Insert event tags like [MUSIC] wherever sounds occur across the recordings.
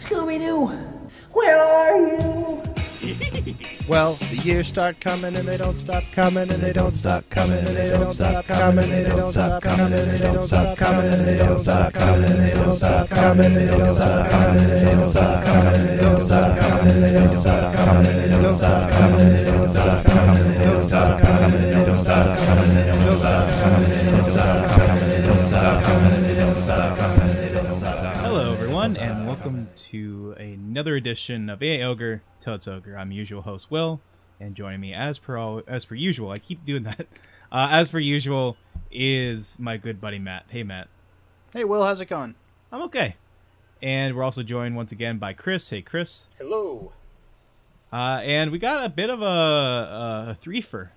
Scooby Doo, where are you? Well, the years start coming and they don't stop coming and they don't stop coming and they don't stop coming and they don't stop coming and they don't stop coming and they don't stop coming and they don't stop coming and they don't stop coming and they don't stop coming and they don't stop coming and they don't stop coming and they don't stop coming and they don't stop coming and they don't stop coming and they don't stop coming and they don't stop coming and they don't stop coming and they don't stop coming and they don't stop coming to another edition of AA Ogre Till It's Ogre. I'm your usual host, Will, and joining me as per all, as per usual, I keep doing that. [LAUGHS] Uh, as per usual, is my good buddy Matt. Hey, Matt. Hey, Will, how's it going? I'm okay. And we're also joined once again by Chris. Hey, Chris. Hello. Uh, and we got a bit of a, a threefer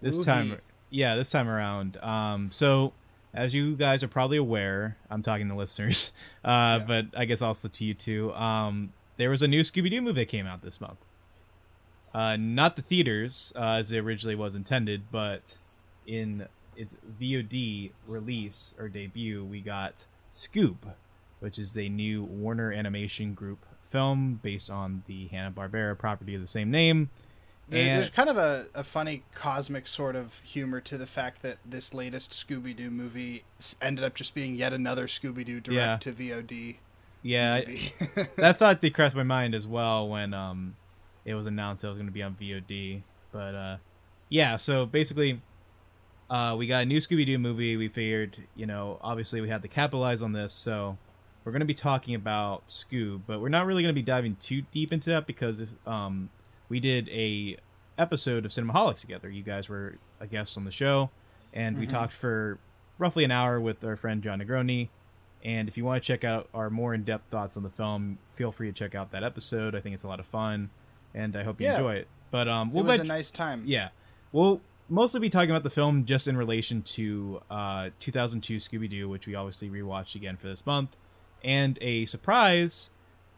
this Ooh-hee. time. Yeah, this time around. Um, so as you guys are probably aware, I'm talking to listeners, [LAUGHS] uh, but I guess also to you too. Um, there was a new Scooby Doo movie that came out this month. Uh, not the theaters uh, as it originally was intended, but in its VOD release or debut, we got Scoop, which is a new Warner Animation Group film based on the Hanna Barbera property of the same name. And There's kind of a, a funny cosmic sort of humor to the fact that this latest Scooby Doo movie ended up just being yet another Scooby Doo Yeah. direct to VOD yeah, I- [LAUGHS] that thought [LAUGHS] did cross my mind as well when um it was announced that it was going to be on VOD. But uh yeah, so basically uh we got a new Scooby Doo movie. We figured, you know, obviously we had to capitalize on this, so we're going to be talking about Scoob, but we're not really going to be diving too deep into that because um we did a episode of Cinemaholics together. You guys were a guest on the show and we talked for roughly an hour with our friend Jon Negroni. And if you want to check out our more in depth thoughts on the film, feel free to check out that episode. I think it's a lot of fun, and I hope you Yeah. enjoy it. But um, it we'll was bet- a nice time. yeah, we'll mostly be talking about the film just in relation to uh, 2002 Scooby Doo, which we obviously rewatched again for this month, and a surprise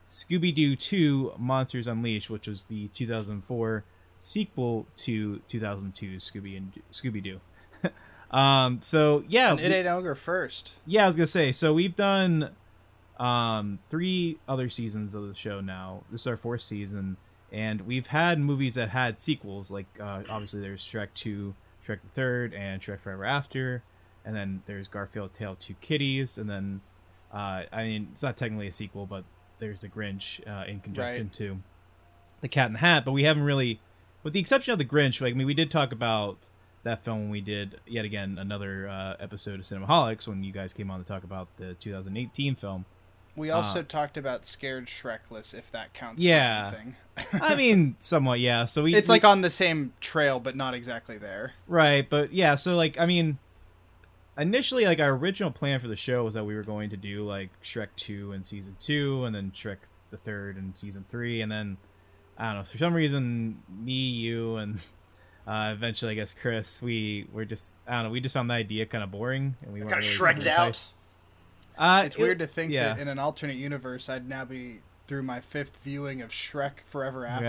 Scooby Doo 2 Monsters Unleashed, which was the 2004 sequel to 2002 Scooby and Scooby Doo. [LAUGHS] um, so yeah, And it we- ain't ogre first. yeah, I was gonna say. So we've done um three other seasons of the show now. This is our fourth season, and we've had movies that had sequels. Like uh, obviously, there's Shrek Two, Shrek the Third, and Shrek Forever After, and then there's Garfield Tail Two Kitties, and then uh, I mean it's not technically a sequel, but there's the Grinch uh, in conjunction Right. to the Cat in the Hat. But we haven't really, with the exception of the Grinch. Like I mean, we did talk about that film when we did yet again another uh, episode of Cinemaholics when you guys came on to talk about the 2018 film. We also talked about Scared Shrekless, if that counts. Uh, Yeah. I [LAUGHS] mean, somewhat, yeah. So we it's we- like on the same trail, but not exactly there. right, but yeah. So like, I mean, initially, like our original plan for the show was that we were going to do like Shrek two in season two, and then Shrek the third in season three, and then I don't know for some reason, me, you, and [LAUGHS] uh, eventually, I guess Chris, we were just I don't know, we just found the idea kind of boring, and we weren't Got really shreked super out. Uh, It's it- weird to think yeah. that in an alternate universe, I'd now be through my fifth viewing of Shrek Forever After.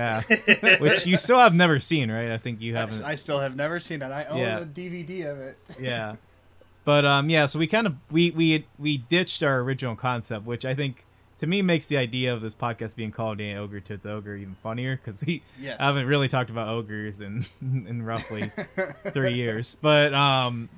Yeah, [LAUGHS] [LAUGHS] which you still have never seen, right? I think you haven't. I still have never seen it. I own Yeah. a DVD of it. yeah, but um, yeah. So we kind of we we we ditched our original concept, which I think to me makes the idea of this podcast being called "An Ogre to Its Ogre" even funnier because we Yes. haven't really talked about ogres in [LAUGHS] in roughly [LAUGHS] three years. But um,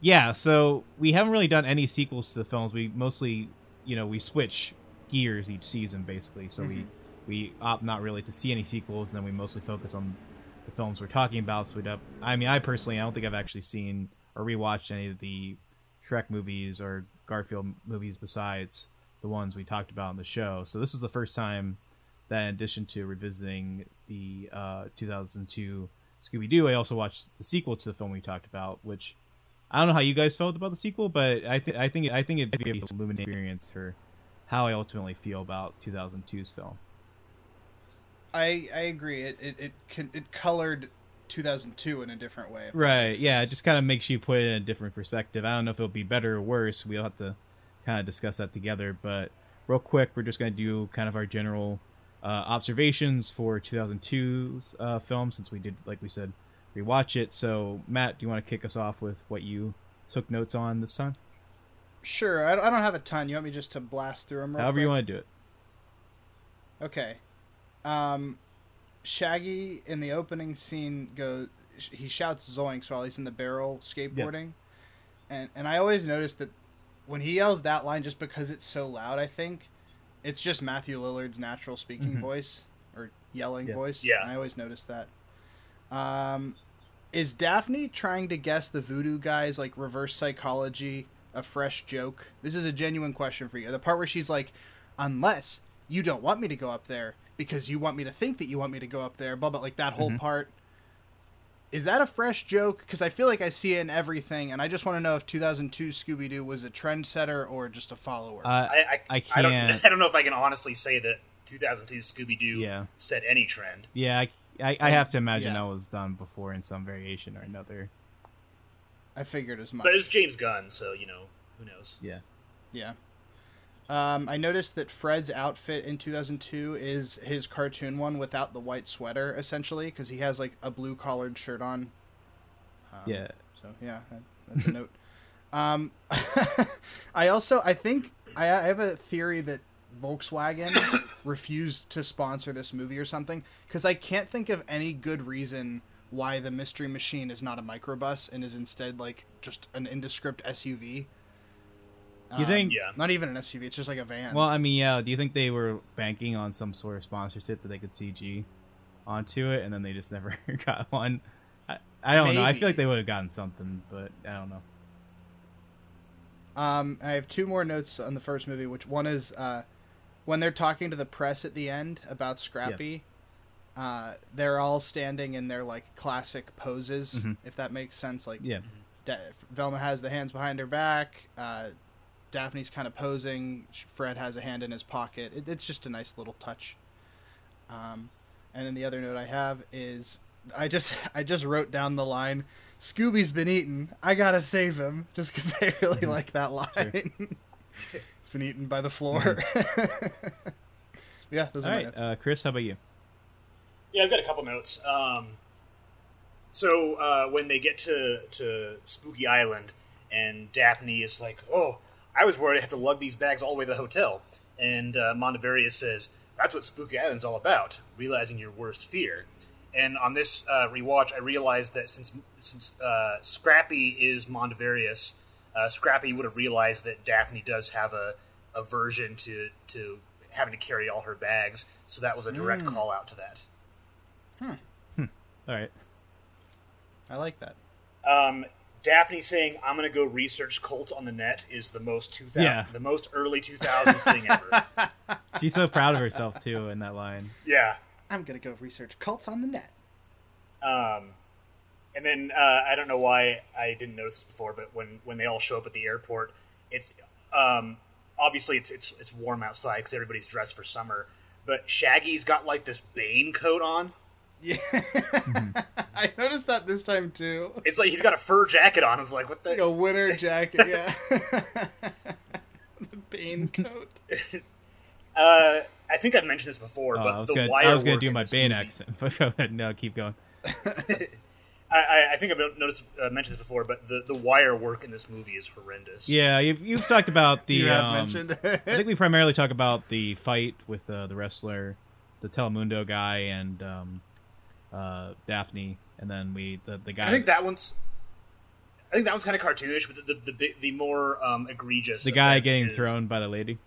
yeah. So we haven't really done any sequels to the films. We mostly, you know, we switch gears each season basically. So we we opt not really to see any sequels, and then we mostly focus on the films we're talking about. So we up. I mean, I personally, I don't think I've actually seen or rewatched any of the Shrek movies or Garfield movies besides the ones we talked about in the show. So this is the first time that, in addition to revisiting the uh, 2002 Scooby Doo, I also watched the sequel to the film we talked about, which I don't know how you guys felt about the sequel, but I think I think I think it'd be a illuminating experience for how I ultimately feel about 2002's film. I I agree. It it it, con- it colored 2002 in a different way. Right. Yeah. It just kind of makes you put it in a different perspective. I don't know if it'll be better or worse. We'll have to kind of discuss that together. But real quick, we're just going to do kind of our general uh, observations for 2002's uh, film since we did, like we said, rewatch it. So, Matt, do you want to kick us off with what you took notes on this time? Sure. I, I don't have a ton. You want me just to blast through them? However you want to do it. Okay. Um, Shaggy in the opening scene goes. He shouts "Zoinks!" while he's in the barrel skateboarding, and and I always notice that when he yells that line, just because it's so loud, I think it's just Matthew Lillard's natural speaking Mhm. voice or yelling Yeah. voice. Yeah. and I always notice that. Um, is Daphne trying to guess the voodoo guy's like reverse psychology a fresh joke? This is a genuine question for you. The part where she's like, unless you don't want me to go up there because you want me to think that you want me to go up there, blah blah like that whole Mhm. part. Is that a fresh joke? Because I feel like I see it in everything, and I just want to know if 2002 Scooby Doo was a trendsetter or just a follower. Uh, I, I, I I don't, can't- [LAUGHS] I don't know if I can honestly say that 2002 Scooby Doo Yeah. set any trend. yeah, I, I, I have to imagine Yeah. that was done before in some variation or another. I figured as much. But it's James Gunn, so you know who knows. Yeah. Yeah. Um, I noticed that Fred's outfit in 2002 is his cartoon one without the white sweater, essentially, because he has like a blue collared shirt on. Um, Yeah. So yeah, that- that's a note. [LAUGHS] Um, [LAUGHS] I also I think I, I have a theory that Volkswagen [COUGHS] refused to sponsor this movie or something because I can't think of any good reason why the Mystery Machine is not a microbus and is instead like just an indescript SUV. You Um, think? Yeah. Not even an SUV. It's just like a van. Well, I mean, yeah. Do you think they were banking on some sort of sponsorship that they could CG onto it, and then they just never [LAUGHS] got one? I, I don't know. I feel like they would have gotten something, but I don't know. Um, I have two more notes on the first movie, which one is uh, when they're talking to the press at the end about Scrappy. Uh, they're all standing in their like classic poses, Mhm. if that makes sense. Like Yeah. Da- Velma has the hands behind her back. Uh, Daphne's kind of posing. Fred has a hand in his pocket. It, it's just a nice little touch. Um, and then the other note I have is I just [LAUGHS] I just wrote down the line Scooby's been eaten. I gotta save him just because I [LAUGHS] really like that line. [LAUGHS] it's been eaten by the floor. yeah, those All are my right, notes. uh, Chris, how about you? Yeah, I've got a couple notes. Um, so uh, when they get to to Spooky Island, and Daphne is like, "Oh, I was worried I have to lug these bags all the way to the hotel," and uh, Mondavarious says, "That's what Spooky Island's all about: realizing your worst fear." And on this uh, rewatch, I realized that since since uh, Scrappy is Mondavarious, uh, Scrappy would have realized that Daphne does have a aversion to to having to carry all her bags, so that was a direct call out to that. All right. I like that. Um, Daphne saying, "I'm going to go research cults on the net" is the most 2000, Yeah. the most early 2000s thing ever. [LAUGHS] She's so proud of herself too in that line. Yeah. I'm gonna go research cults on the net. Um, and then uh, I don't know why I didn't notice this before, but when when they all show up at the airport, it's um, obviously it's it's it's warm outside because everybody's dressed for summer. But Shaggy's got like this Bane coat on. Yeah, [LAUGHS] I noticed that this time too. It's like he's got a fur jacket on. It's like what Like the? a winter jacket, yeah. [LAUGHS] [LAUGHS] the Bane coat. Uh, I think I've mentioned this before, Oh, but I was the gonna, wire I was gonna do my this Bane movie- accent, but go ahead. No, keep going. I, I, I think I've noticed uh, mentioned this before, but the, the wire work in this movie is horrendous. Yeah, you've, you've talked about the. you have um, mentioned I think we primarily talk about the fight with uh, the wrestler, the Telemundo guy, and um, uh, Daphne, and then we the the guy, I think that one's. I think that one's kind of cartoonish, but the the, the, the more um, egregious. the guy getting is- thrown by the lady.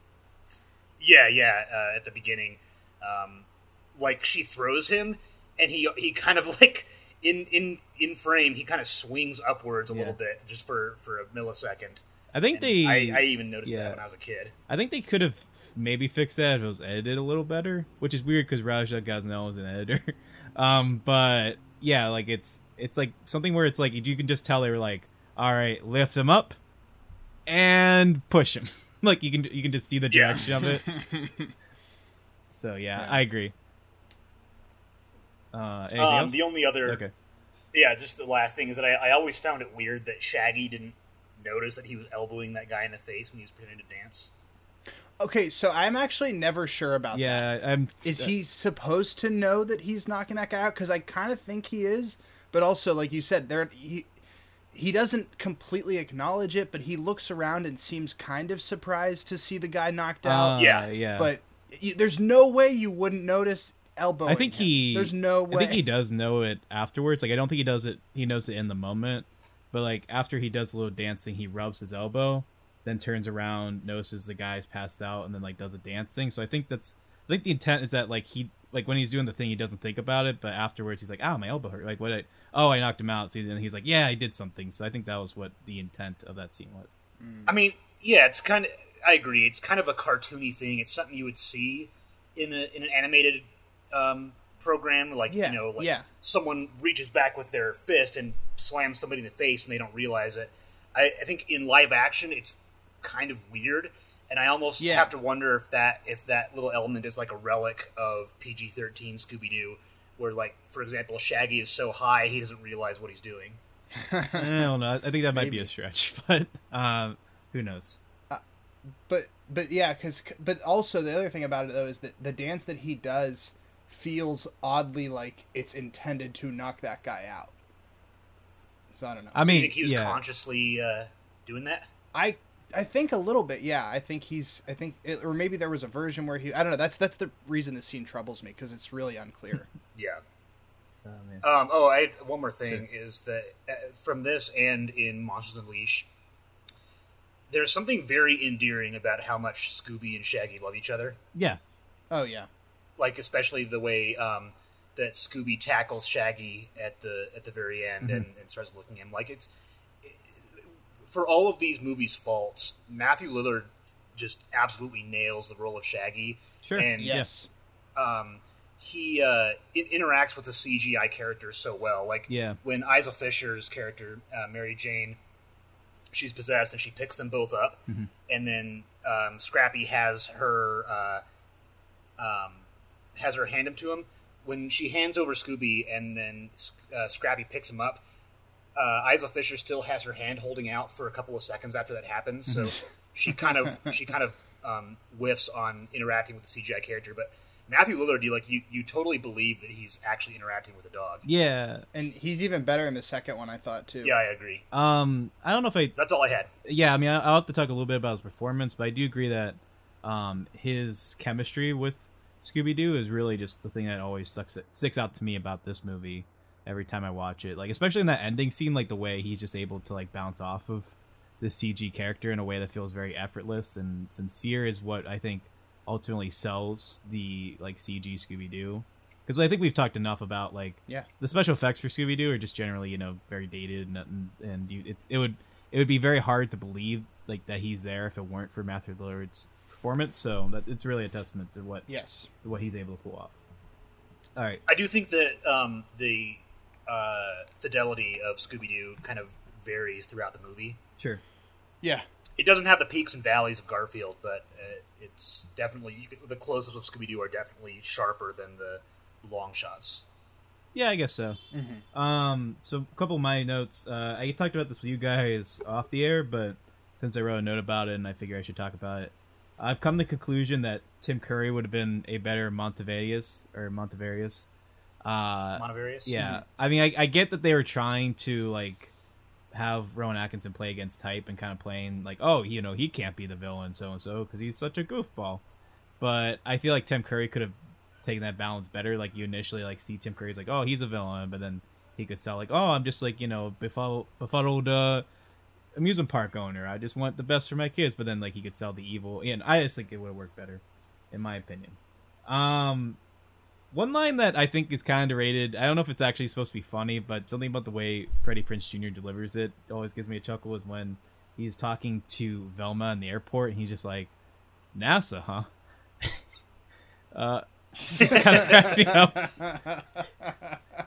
Yeah, yeah. Uh, at the beginning, um, like she throws him, and he he kind of [LAUGHS] like in in in frame, he kind of swings upwards a Yeah. little bit just for for a millisecond. I think And they. I, I even noticed yeah. that when I was a kid. I think they could have maybe fixed that if it was edited a little better, which is weird because Raja Gosnell is an editor. [LAUGHS] Um, but yeah, like it's it's like something where it's like you can just tell they were like, all right, lift him up and push him. [LAUGHS] like you can you can just see the Yeah. direction of it. [LAUGHS] So yeah, I agree. Uh, Um, the only other, okay. yeah, just the last thing is that I, I always found it weird that Shaggy didn't notice that he was elbowing that guy in the face when he was pretending to dance. Okay, so I'm actually never sure about that. Yeah, I'm. Is he supposed to know that he's knocking that guy out? Because I kind of think he is, but also, like you said, there he he doesn't completely acknowledge it, but he looks around and seems kind of surprised to see the guy knocked out. Uh, Yeah. yeah. But y- there's no way you wouldn't notice elbow. I think he. There's no way. I think he does know it afterwards. Like I don't think he does it. He knows it in the moment, but like after he does a little dancing, he rubs his elbow, then turns around, notices the guy's passed out, and then like does a dance thing. So I think that's. I think the intent is that like he like when he's doing the thing, he doesn't think about it, but afterwards he's like, "Oh, my elbow hurt." Like what? I, oh, I knocked him out. So then he's like, "Yeah, I did something." So I think that was what the intent of that scene was. I mean, yeah, it's kind of. I agree. It's kind of a cartoony thing. It's something you would see in a in an animated um, program, like Yeah, you know, like yeah. someone reaches back with their fist and slams somebody in the face, and they don't realize it. I, I think in live action, it's kind of weird, and I almost Yeah. have to wonder if that if that little element is like a relic of PG thirteen Scooby Doo, where like for example, Shaggy is so high he doesn't realize what he's doing. I don't know. I think that might be a stretch, [LAUGHS] but um, who knows? but but yeah, because but also the other thing about it though is that the dance that he does feels oddly like it's intended to knock that guy out. So I don't know. I Do you mean, think he was yeah. consciously uh, doing that? I I think a little bit. Yeah, I think he's. I think, it, or maybe there was a version where he. I don't know. That's that's the reason the scene troubles me because it's really unclear. [LAUGHS] Yeah. Oh, man. Um, oh, I one more thing is that uh, from this and in Monsters Unleashed, there's something very endearing about how much Scooby and Shaggy love each other. Yeah, oh yeah. Like especially the way um, that Scooby tackles Shaggy at the at the very end and, and starts looking at him like it's for all of these movies' faults. Matthew Lillard just absolutely nails the role of Shaggy. Sure. And Yes. um, he uh, it interacts with the CGI characters so well. Like Yeah. when Isla Fisher's character uh, Mary Jane, she's possessed and she picks them both up, and then um, Scrappy has her uh, um, has her hand him to him. When she hands over Scooby and then uh, Scrappy picks him up, uh, Isla Fisher still has her hand holding out for a couple of seconds after that happens. So [LAUGHS] she kind of she kind of um, whiffs on interacting with the CGI character. But Matthew Lillard, you like you, you totally believe that he's actually interacting with a dog. yeah. And he's even better in the second one. I thought too. Yeah, I agree. Um, I don't know if I That's all I had. yeah, I mean, I- I'll have to talk a little bit about his performance, but I do agree that um, his chemistry with Scooby Doo is really just the thing that always sticks sticks out to me about this movie every time I watch it. Like, especially in that ending scene, like the way he's just able to like bounce off of the CG character in a way that feels very effortless and sincere is what I think ultimately sells the like CG Scooby Doo. Because I think we've talked enough about like Yeah. the special effects for Scooby Doo are just generally you know very dated and and, and you, it's it would it would be very hard to believe like that he's there if it weren't for Matthew Lillard's performance. So that it's really a testament to what Yes. what he's able to pull off. All right, I do think that um, the uh, fidelity of Scooby Doo kind of varies throughout the movie. sure. Yeah. It doesn't have the peaks and valleys of Garfield, but uh, it's definitely you can, the closest of Scooby Doo are definitely sharper than the long shots. Yeah, I guess so. Um, so a couple of my notes. Uh, I talked about this with you guys off the air, but since I wrote a note about it and I figure I should talk about it, I've come to the conclusion that Tim Curry would have been a better Montevarius or Montevarius. Uh, yeah, I mean, I, I get that they were trying to like have Rowan Atkinson play against type and kind of playing like, oh, you know, he can't be the villain, so and so, because he's such a goofball. But I feel like Tim Curry could have taken that balance better. Like you initially like see Tim Curry's like, oh, he's a villain, but then he could sell like, oh, I'm just like you know befuddled, befuddled uh, amusement park owner. I just want the best for my kids. But then like he could sell the evil, and I just think it would have worked better, in my opinion. Um, one line that I think is kind of underrated. I don't know if it's actually supposed to be funny, but something about the way Freddie Prinze Jr. delivers it always gives me a chuckle. Is when he's talking to Velma in the airport, and he's just like, "NASA, huh?" [LAUGHS] uh, just kind of [LAUGHS] cracks me up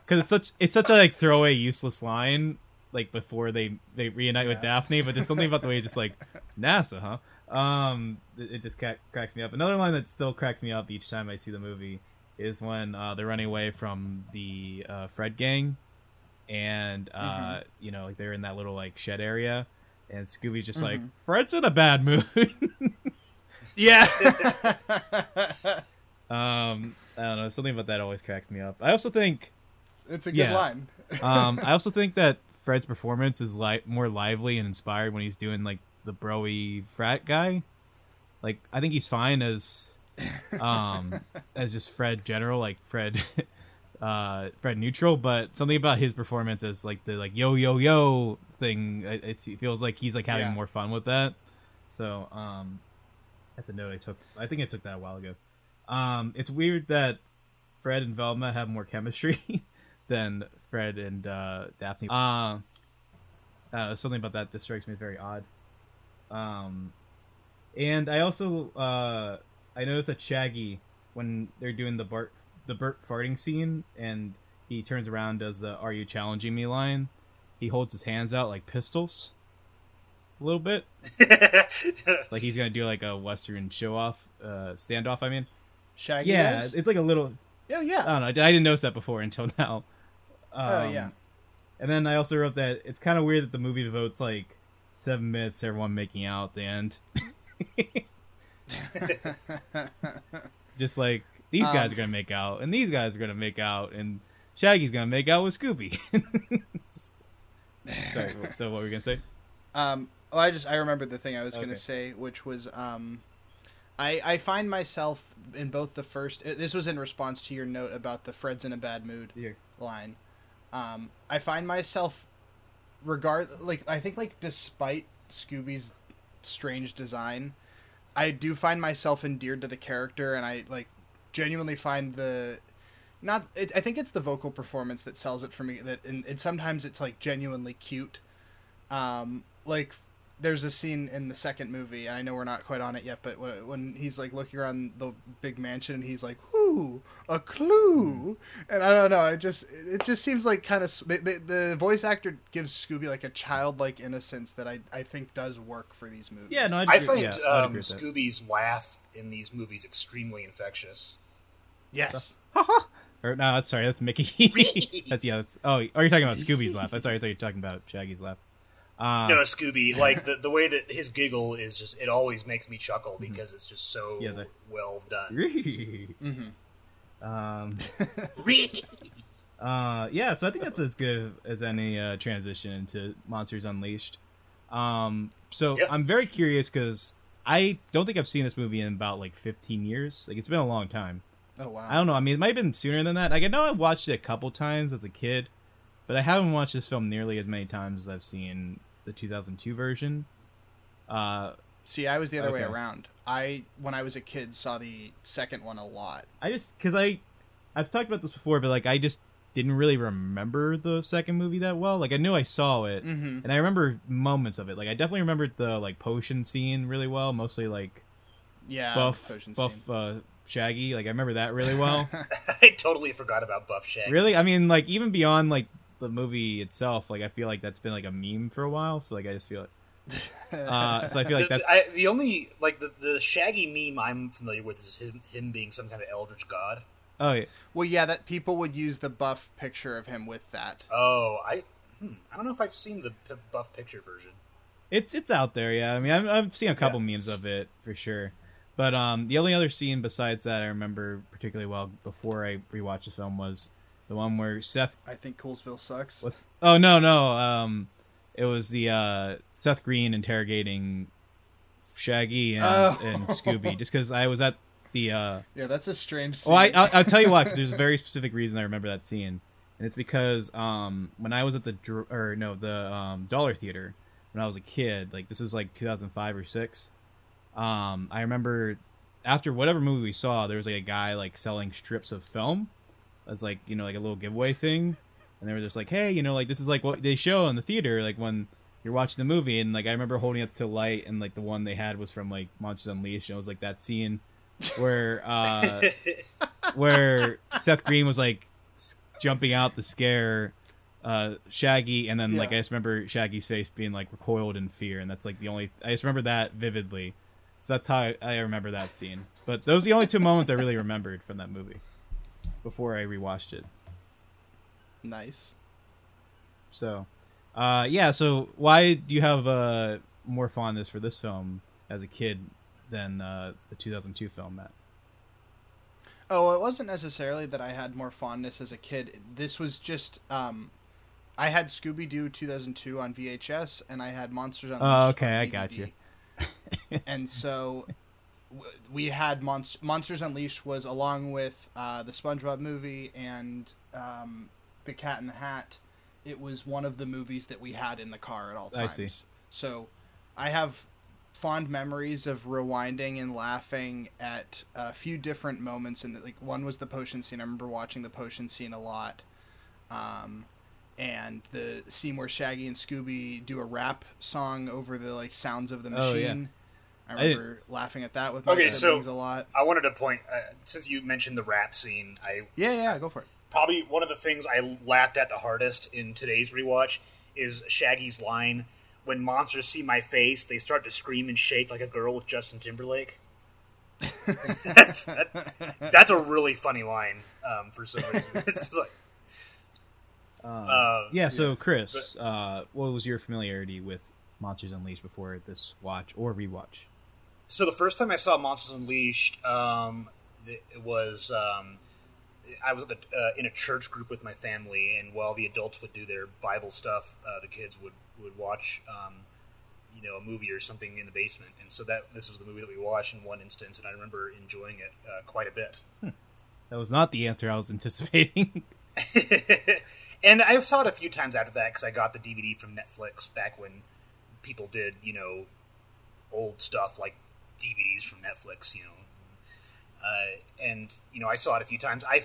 because it's such it's such a like throwaway, useless line. Like before they they reunite with Daphne, but there's something about the way it's just like NASA, huh? Um, it, it just ca- cracks me up. Another line that still cracks me up each time I see the movie is when uh, they're running away from the uh, Fred gang, and uh, you know, like they're in that little like shed area, and Scooby's just like, "Fred's in a bad mood." [LAUGHS] Yeah. [LAUGHS] um, I don't know, something about that always cracks me up. I also think, it's a good Yeah. line. [LAUGHS] um, I also think that Fred's performance is like more lively and inspired when he's doing like the broy frat guy. Like, I think he's fine as um, as just Fred general, like Fred, [LAUGHS] uh, Fred neutral. But something about his performance as like the like yo yo yo thing, it, it feels like he's like having Yeah. more fun with that. So um, that's a note I took. I think I took that a while ago. Um, it's weird that Fred and Velma have more chemistry [LAUGHS] than Fred and uh, Daphne. Uh, uh, something about that that strikes me as very odd. Um, and I also uh, I noticed that Shaggy when they're doing the Bart the Bert farting scene and he turns around does the "Are you challenging me?" line. He holds his hands out like pistols, a little bit, [LAUGHS] like he's gonna do like a Western show off, uh, standoff. I mean, Shaggy. yeah, does? it's like a little. Oh I don't know. I didn't notice that before until [LAUGHS] now. oh Um, yeah. And then I also wrote that it's kind of weird that the movie devotes like seven minutes to everyone making out at the end. [LAUGHS] [LAUGHS] Just like these guys Um, are gonna make out, and these guys are gonna make out, and Shaggy's gonna make out with Scooby. [LAUGHS] Sorry. So what were we gonna say? Um, oh, I just I remembered the thing I was Okay. gonna say, which was um, I I find myself in both the first. uh, This was in response to your note about the Fred's in a bad mood line. Um, I find myself regard like I think like despite Scooby's strange design, I do find myself endeared to the character, and I like genuinely find the not. It, I think it's the vocal performance that sells it for me. That and, and sometimes it's like genuinely cute. Um, like there's a scene in the second movie. I know we're not quite on it yet, but when, when he's like looking around the big mansion, and he's like, "Ooh, a clue," and I don't know. It just it just seems like kind of the, the the voice actor gives Scooby like a childlike innocence that I I think does work for these movies. Yeah, no, I'd I find yeah, um, agree that. Scooby's laugh in these movies extremely infectious. yes. [LAUGHS] Or no, that's sorry, that's Mickey. [LAUGHS] that's yeah. That's, oh, are you're talking about Scooby's laugh. That's sorry, I thought you were talking about Shaggy's laugh. Uh, no, no, Scooby. Like the the way that his giggle is just it always makes me chuckle because it's just so. Yeah, the- well done. [LAUGHS] Mm-hmm. Um, [LAUGHS] Uh, yeah, so I think that's as good as any uh, transition into Monsters Unleashed. Um, so Yep. I'm very curious because I don't think I've seen this movie in about like 15 years. Like it's been a long time. Oh wow. I don't know. I mean, it might have been sooner than that. Like I know I've watched it a couple times as a kid, but I haven't watched this film nearly as many times as I've seen the 2002 version. Uh, See, I was the other way around. I when I was a kid saw the second one a lot. I just because I I've talked about this before, but like I just didn't really remember the second movie that well. Like I knew I saw it, Mhm. and I remember moments of it. Like I definitely remembered the like potion scene really well. Mostly like Yeah, buff buff scene. uh, Shaggy. Like I remember that really well. [LAUGHS] [LAUGHS] I totally forgot about Buff Shaggy. really, I mean like even beyond like the movie itself. Like I feel like that's been like a meme for a while. So like I just feel it. [LAUGHS] Uh, so I feel like the, that's I, the only like the, the Shaggy meme I'm familiar with is him, him being some kind of eldritch god. oh yeah. well, yeah, that people would use the buff picture of him with that. Oh, I hmm, I don't know if I've seen the p- Buff picture version. It's it's out there, yeah. I mean, I've, I've seen a couple memes of it for sure. But um, the only other scene besides that I remember particularly well before I rewatched the film was the one where Seth. I think Coolsville sucks. What's? Oh no no. Um, it was the uh, Seth Green interrogating Shaggy and, Oh. and Scooby. Just because I was at the. Uh, Yeah, that's a strange. Scene. Oh, I, I'll, I'll tell you why. Because there's a [LAUGHS] very specific reason I remember that scene, and it's because um, when I was at the or no the um, Dollar Theater when I was a kid, like this was like 2005 or six. Um, I remember after whatever movie we saw, there was like a guy like selling strips of film as like you know like a little giveaway thing, and they were just like, hey, you know, like this is like what they show in the theater, like when you're watching the movie, and like I remember holding up to light, and like the one they had was from like Monsters Unleashed, and it was like that scene where uh [LAUGHS] where Seth Green was like s- jumping out to scare uh Shaggy and then like I just remember Shaggy's face being like recoiled in fear and that's like the only I just remember that vividly. So that's how I, I remember that scene. But those are the only two moments I really remembered from that movie before I rewatched it. Nice. So uh yeah, so why do you have uh more fondness for this film as a kid than uh the 2002 film, Matt? Oh, it wasn't necessarily that I had more fondness as a kid. This was just um, I had Scooby Doo 2002 on VHS, and I had Monsters on. Oh, okay, on I got you. [LAUGHS] and so we had Monst- Monsters Unleashed was along with uh, the SpongeBob movie and um, the Cat in the Hat. It was one of the movies that we had in the car at all times. I times. see. So, I have fond memories of rewinding and laughing at a few different moments. And like one was the potion scene. I remember watching the potion scene a lot. Um, and the scene where Shaggy and Scooby do a rap song over the like sounds of the machine Oh, yeah. machine. I I remember laughing at that with my Okay, so- siblings a lot. I wanted to point uh, since you mentioned the rap scene. I Yeah, yeah, go for it. Probably one of the things I laughed at the hardest in today's rewatch is Shaggy's line when monsters see my face, they start to scream and shake like a girl with Justin Timberlake. that's, [LAUGHS] that- that's a really funny line um, for some reason. [LAUGHS] It's like, uh, yeah. So Chris, uh, what was your familiarity with Monsters Unleashed before this watch or rewatch? So the first time I saw Monsters Unleashed, um, it was um, I was at the, uh, in a church group with my family, and while the adults would do their Bible stuff, uh, the kids would would watch, um, you know, a movie or something in the basement. And so that this was the movie that we watched in one instance, and I remember enjoying it uh, quite a bit. That was not the answer I was [LAUGHS] anticipating. [LAUGHS] and I saw it a few times after that because I got the DVD from Netflix back when people did, you know, old stuff like DVDs from Netflix, you know. Uh, and you know, I saw it a few times. I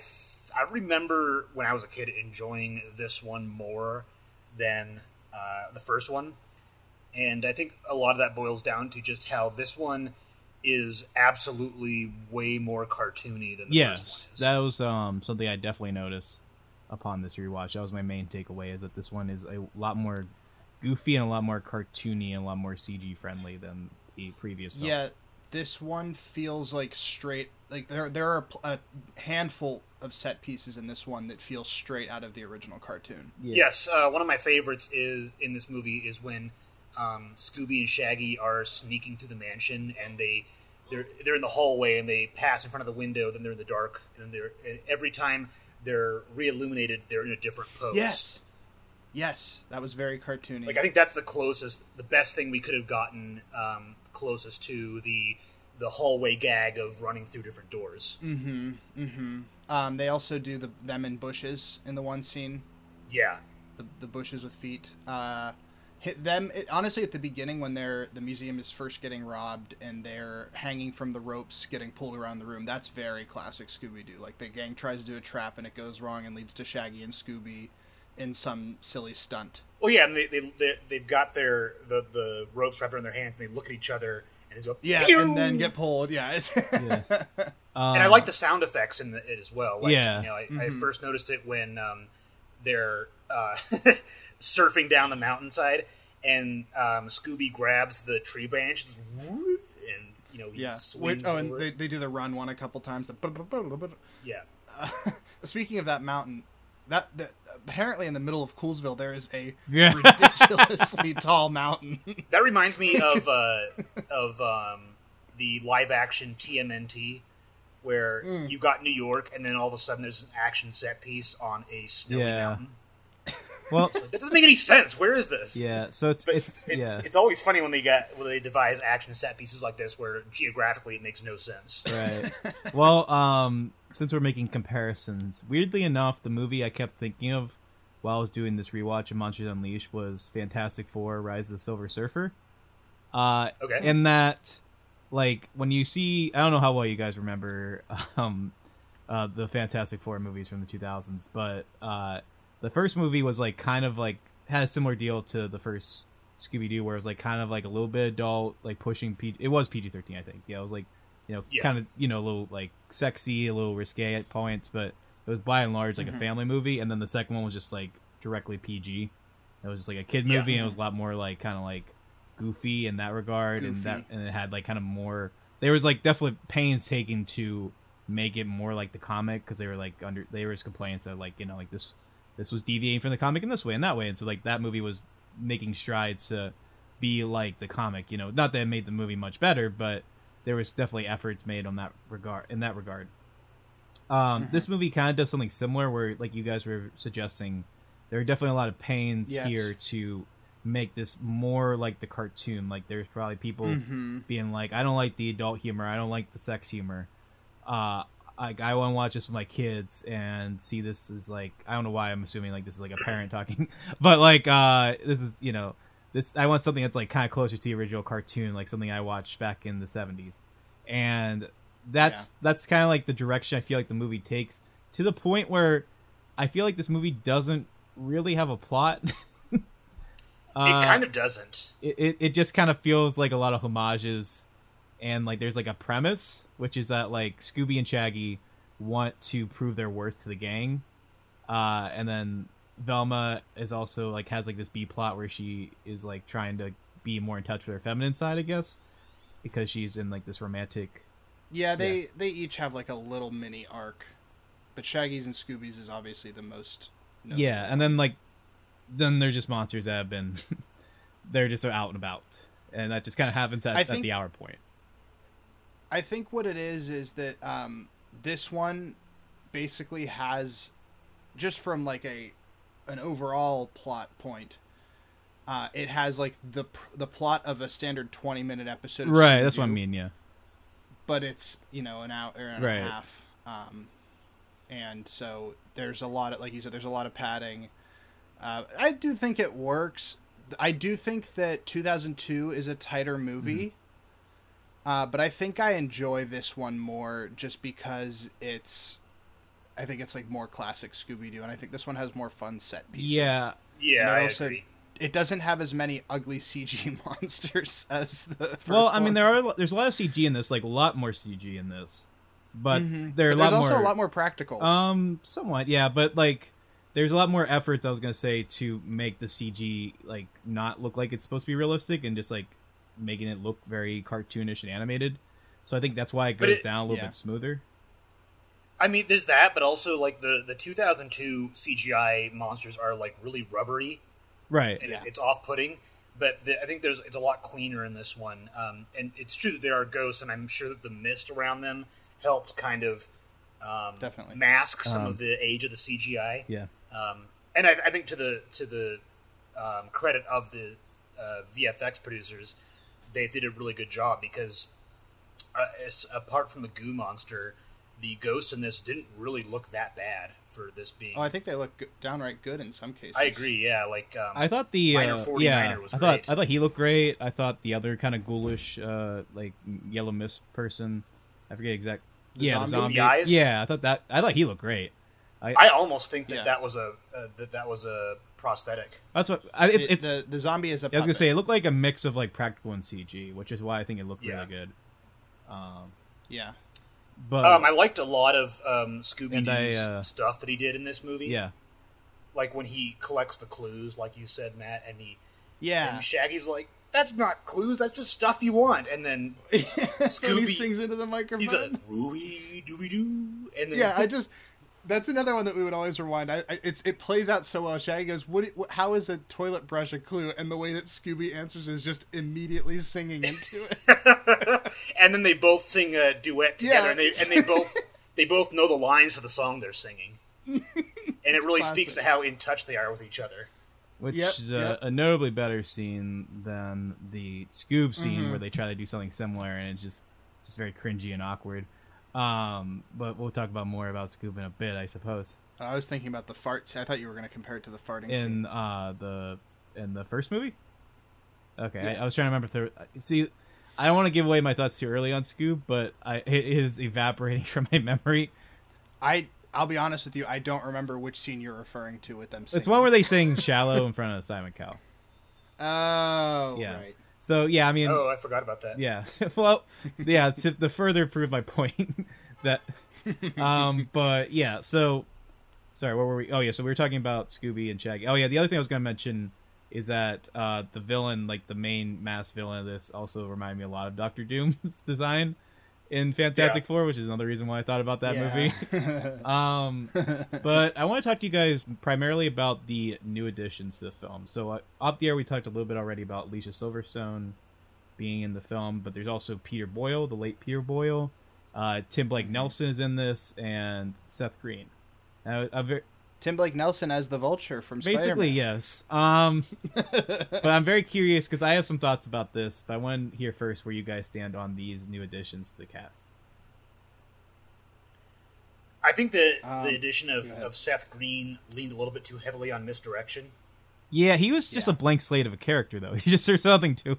I remember when I was a kid enjoying this one more than uh, the first one, and I think a lot of that boils down to just how this one is absolutely way more cartoony than the yes, first one is. that was um, something I definitely noticed upon this rewatch. That was my main takeaway: is that this one is a lot more goofy and a lot more cartoony and a lot more CG friendly than the previous. Film. Yeah, this one feels like straight. Like there, there are a handful of set pieces in this one that feel straight out of the original cartoon. Yeah. Yes, uh, one of my favorites is in this movie is when um, Scooby and Shaggy are sneaking through the mansion and they they're they're in the hallway and they pass in front of the window. Then they're in the dark and they're and every time they're re-illuminated, they're in a different pose. Yes, yes, that was very cartoony. like I think that's the closest, the best thing we could have gotten um, closest to the the hallway gag of running through different doors. mm-hmm, mm-hmm. Um, they also do the them in bushes in the one scene. Yeah, the, the bushes with feet. Uh, hit them it, honestly at the beginning when they're the museum is first getting robbed and they're hanging from the ropes, getting pulled around the room. That's very classic Scooby Doo. Like the gang tries to do a trap and it goes wrong and leads to Shaggy and Scooby in some silly stunt. Well, yeah, and they, they, they they've got their the, the ropes wrapped around their hands, and they look at each other, and they go, Yeah, "Pew!" and then get pulled. Yeah, it's [LAUGHS] Um, and I like the sound effects in the, it as well. Like, Yeah. you know, I, I Mhm. first noticed it when um, they're uh, [LAUGHS] surfing down the mountainside, and um, Scooby grabs the tree branch, and you know, he yeah. swings Wait, oh, and they, they do the run one a couple times. The yeah. uh, [LAUGHS] speaking of that mountain, that, that apparently in the middle of Coolsville there is a Yeah. [LAUGHS] ridiculously tall mountain. [LAUGHS] That reminds me of uh, of um, the live action TMNT, where Mm. you got New York, and then all of a sudden there's an action set piece on a snowy Yeah. mountain. well, That doesn't make any sense. Where is this? yeah. So it's it's, it's, yeah. it's always funny when they get when they devise action set pieces like this, where geographically it makes no sense. Right. well, um, since we're making comparisons, weirdly enough, the movie I kept thinking of while I was doing this rewatch of Monsters Unleashed was Fantastic Four: Rise of the Silver Surfer. Uh, Okay. in that, like, when you see, I don't know how well you guys remember, [LAUGHS] um, uh, the Fantastic Four movies from the 2000s, but uh, the first movie was like kind of like had a similar deal to the first Scooby Doo, where it was like kind of like a little bit adult, like pushing P. It was PG thirteen, I think. Yeah, it was like you know, Yeah. kind of you know, a little like sexy, a little risque at points, but it was by and large like a mm-hmm. family movie. And then the second one was just like directly PG. It was just like a kid Yeah. movie, and it was a mm-hmm. lot more like kind of like goofy in that regard, and that and it had like kind of more. There was like definitely pains taken to make it more like the comic because they were like under they were just complaints that like you know like this this was deviating from the comic in this way and that way and so like that movie was making strides to be like the comic you know not that it made the movie much better but there was definitely efforts made on that regard in that regard um this movie kind of does something similar where like you guys were suggesting there are definitely a lot of pains Yes. here to make this more like the cartoon. Like there's probably people Mm-hmm. being like, I don't like the adult humor, I don't like the sex humor. Uh, like I want to watch this with my kids and see this as like I don't know why I'm assuming like this is like a parent talking, [LAUGHS] but like uh, this is you know this I want something that's like kind of closer to the original cartoon, like something I watched back in the '70s, and that's that's kind of like the direction I feel like the movie takes to the point where I feel like this movie doesn't really have a plot. [LAUGHS] it Uh, kind of doesn't. it, it, it just kind of feels like a lot of homages and like there's like a premise which is that like scooby and shaggy want to prove their worth to the gang uh and then velma is also like has like this b plot where she is like trying to be more in touch with her feminine side i guess because she's in like this romantic Yeah, they they each have like a little mini arc, but Shaggy's and Scooby's is obviously the most. notable. yeah and then like then they're just monsters that have been [LAUGHS] they're just out and about and that just kind of happens at, I at the hour point I think what it is is that um, this one basically has just from like a an overall plot point. Uh, it has like the the plot of a standard twenty minute episode. Right that's what i mean yeah But it's you know an hour and Right. a half, um, and so there's a lot of like you said, there's a lot of padding. Uh, I do think it works. I do think that 2002 is a tighter movie. Uh, but I think I enjoy this one more just because it's, I think it's like more classic Scooby Doo, and I think this one has more fun set pieces. yeah Yeah, And it I also- agree. it doesn't have as many ugly CG [LAUGHS] monsters as the. First well, I mean, one. there are there's a lot of CG in this, like a lot more CG in this, but Mhm. there are But a there's lot also more. a lot more practical. Um, somewhat, yeah, but like there's a lot more efforts. I was gonna say to make the CG like not look like it's supposed to be realistic and just like making it look very cartoonish and animated. So I think that's why it goes it- down a little yeah. bit smoother. I mean, there's that, but also like the the 2002 CGI monsters are like really rubbery Right. and Yeah. it's off-putting. But the, I think there's it's a lot cleaner in this one, um, and it's true that there are ghosts, and I'm sure that the mist around them helped kind of um, Definitely. mask some Um, of the age of the CGI. Yeah. Um, and I, I think to the to the um, credit of the uh, VFX producers, they did a really good job because uh, apart from the goo monster, the ghosts in this didn't really look that bad for this being. oh, I think they look go- downright good in some cases. I agree. Yeah, like um, I thought the Miner uh, 49er yeah, was I thought great. I thought he looked great. I thought the other kind of ghoulish, uh, like yellow mist person, I forget exact. The yeah, the zombie? zombie. The eyes? Yeah, I thought that. I thought he looked great. I I almost think that Yeah. that was a uh, that that was a prosthetic. That's what I, it's. It- it's the the zombie is I was gonna say it looked like a mix of like practical and CG, which is why I think it looked Yeah. really good. Um, Yeah. But Um, I liked a lot of um, Scooby And I, Doo's uh, stuff that he did in this movie. yeah, like when he collects the clues, like you said, Matt, and he Yeah. and Shaggy's like, "That's not clues. That's just stuff you want." And then [LAUGHS] when he Scooby- sings into the microphone. he's a Rooey Dooby Doo, and then yeah, I just that's another one that we would always rewind. I, I, it's it plays out so well. Shaggy goes, "What? what how is a toilet brush a clue?" And the way that Scooby answers is just immediately singing into it. [LAUGHS] and then they both sing a duet together, Yeah. and they and they both they both know the lines to the song they're singing, [LAUGHS] and it really classic. speaks to how in touch they are with each other. which Yep, is a, yep. a notably better scene than the Scoob scene Mm-hmm. where they try to do something similar and it's just just very cringy and awkward. Um, but we'll talk about more about Scoob in a bit, I suppose. I was thinking about the farts. I thought you were going to compare it to the farting scene. In uh the in the first movie. Okay, I, I was trying to remember. If there, see, I don't want to give away my thoughts too early on Scoob, but I, it is evaporating [LAUGHS] from my memory. I I'll be honest with you. I don't remember which scene you're referring to with them. Singing. It's one where they sing "Shallow" in front of Simon Cowell. [LAUGHS] Oh, Yeah. right. So yeah, I mean, Oh, I forgot about that. yeah. [LAUGHS] well, yeah. To the further prove my [LAUGHS] point that, um, but yeah. So, sorry, where were we? Oh yeah, so we were talking about Scooby and Shaggy. Oh yeah, the other thing I was going to mention is that uh, the villain, like the main mass villain of this, also reminded me a lot of Doctor Doom's [LAUGHS] design in Fantastic Yeah. Four, which is another reason why I thought about that movie. movie. [LAUGHS] Um, but I want to talk to you guys primarily about the new additions to the film. So uh, up the air, we talked a little bit already about Alicia Silverstone being in the film, but there's also Peter Boyle, the late Peter Boyle. Uh, Tim Blake Nelson is in this, and Seth Green. Now, a ver- Tim Blake Nelson as the Vulture from Basically, Spider-Man. yes. Um, [LAUGHS] but I'm very curious because I have some thoughts about this. But I want to hear first where you guys stand on these new additions to the cast. I think that Um, the addition of, of Seth Green leaned a little bit too heavily on misdirection. Yeah, he was just Yeah. a blank slate of a character, though. [LAUGHS] He just there's nothing to,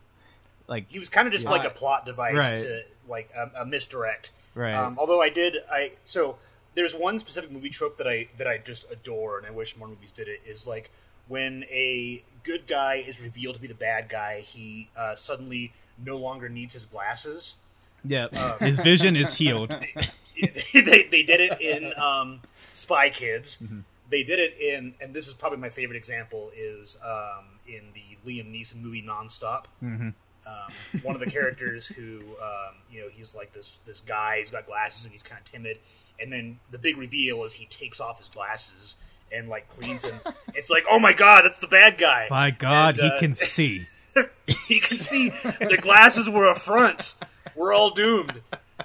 like, He was kind of just Yeah. like a plot device Right. to like a, a misdirect. right. Um, although I did, I so there's one specific movie trope that I that I just adore, and I wish more movies did it. Is like when a good guy is revealed to be the bad guy, he uh, suddenly no longer needs his glasses. yeah, [LAUGHS] his vision is healed. [LAUGHS] they, they did it in um, Spy Kids. Mm-hmm. They did it in, and this is probably my favorite example, is um, in the Liam Neeson movie Nonstop. Mhm. Um, one of the characters who, um, you know, he's like this this guy. He's got glasses and he's kind of timid. And then the big reveal is he takes off his glasses and like cleans them. [LAUGHS] it's like, oh my god, that's the bad guy. By God, And, he uh, can [LAUGHS] see. he can see the glasses were a front. We're all doomed.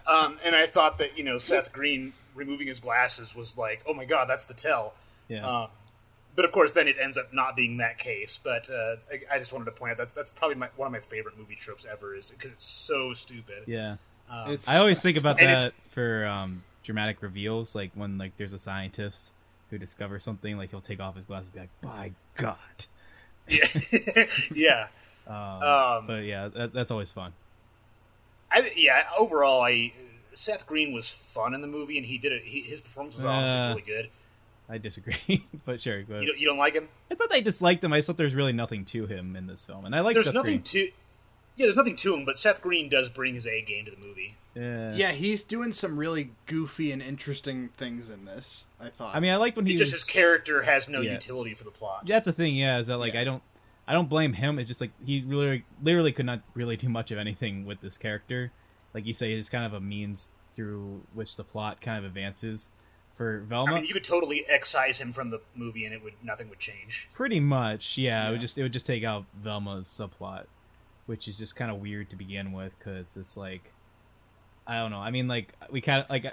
Um, and I thought that you know Seth Green removing his glasses was like, oh my god, that's the tell. Yeah. Um, but of course, then it ends up not being that case. But uh, I, I just wanted to point out that that's probably my, one of my favorite movie tropes ever, is because it's so stupid. yeah. Um, It's I always think about that for um, dramatic reveals, like when like there's a scientist who discovers something, like he'll take off his glasses and be like, "By God!" [LAUGHS] yeah, yeah. [LAUGHS] Um, Um, but yeah, that, that's always fun. I, yeah. Overall, I Seth Green was fun in the movie, and he did it. He, his performance was Uh, really good. I disagree, [LAUGHS] but sure. Ahead. You don't, you don't like him? It's not that I disliked him. I just thought there's really nothing to him in this film, and I like there's Seth nothing Green. to. Yeah, there's nothing to him, but Seth Green does bring his A game to the movie. Yeah. Yeah, he's doing some really goofy and interesting things in this. I thought. I mean, I liked when he It's just was his character has no Yeah. utility for the plot. That's the thing, yeah, is that like Yeah. I don't I don't blame him. It's just like he really literally could not really do much of anything with this character. Like you say, it's kind of a means through which the plot kind of advances. For Velma, I mean, you could totally excise him from the movie, and it would nothing would change. pretty much, yeah, It would Yeah. just it would just take out Velma's subplot, which is just kind of weird to begin with because it's like I don't know. I mean, like we kind of like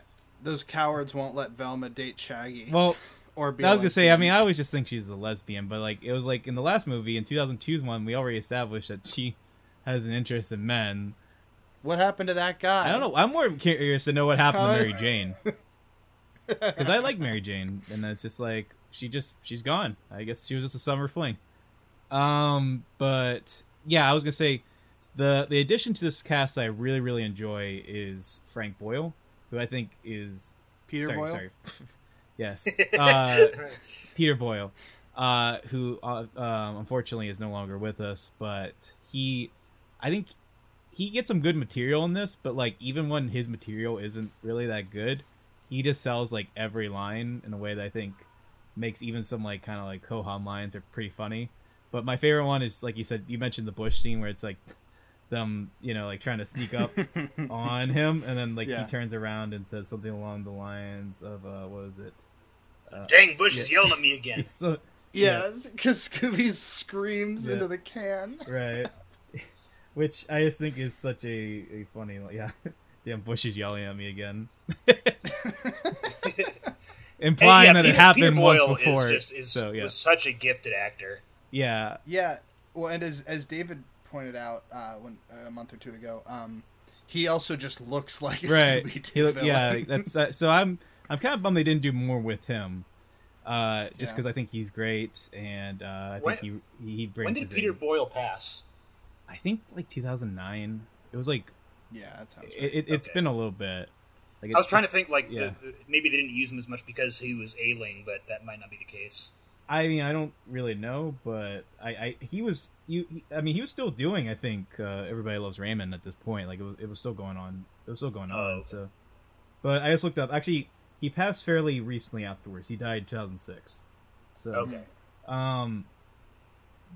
those cowards won't let Velma date Shaggy. well, [LAUGHS] or be I was a gonna say, I mean, I always just think she's a lesbian, but like it was like in the last movie in 2002's one, we already established that she has an interest in men. what happened to that guy? I don't know. I'm more curious to know what happened How- to Mary Jane [LAUGHS] because I like Mary Jane, and it's just like she just she's gone. I guess she was just a summer fling. Um, but yeah, I was gonna say the the addition to this cast I really really enjoy is Frank Boyle, who I think is Peter sorry, Boyle. sorry. [LAUGHS] yes, [LAUGHS] uh, Peter Boyle, uh, who uh, um, unfortunately is no longer with us, but he, I think he gets some good material in this, but like even when his material isn't really that good, he just sells like every line in a way that I think makes even some like kind of like ho hum lines are pretty funny. But my favorite one is like you said, you mentioned the Bush scene where it's like them, you know, like trying to sneak up [LAUGHS] on him, and then like Yeah. he turns around and says something along the lines of uh, what was it? Dang, Bush is yelling at me [LAUGHS] again. So Yeah, because Scooby screams Yeah. into the can. [LAUGHS] right, which I just think is such a, a funny like yeah. Damn, Bush is yelling at me again, implying yeah, that it happened Peter once Boyle before. Is just, is, so yeah, was such a gifted actor. Yeah, Yeah, well, and as as David pointed out uh, when a month or two ago, um, he also just looks [LAUGHS] like a right. Scooby-Doo look- yeah, that's uh, so. I'm [LAUGHS] I'm kind of bummed they didn't do more with him, uh, just Yeah. because I think he's great and uh, I When- think he he brings When did his Peter A. Boyle pass? I think like 2009. It was like yeah, that sounds. it, Right. it, it's Okay. been a little bit. Like I was trying to think like yeah. the, the, maybe they didn't use him as much because he was ailing, but that might not be the case. I mean, I don't really know, but I, I he was you. He, I mean, he was still doing. I think uh, everybody loves Raymond at this point. Like it was, it was still going on. It was still going on. Oh. So, but I just looked up. Actually, he passed fairly recently afterwards. He died in 2006. So, Okay. um,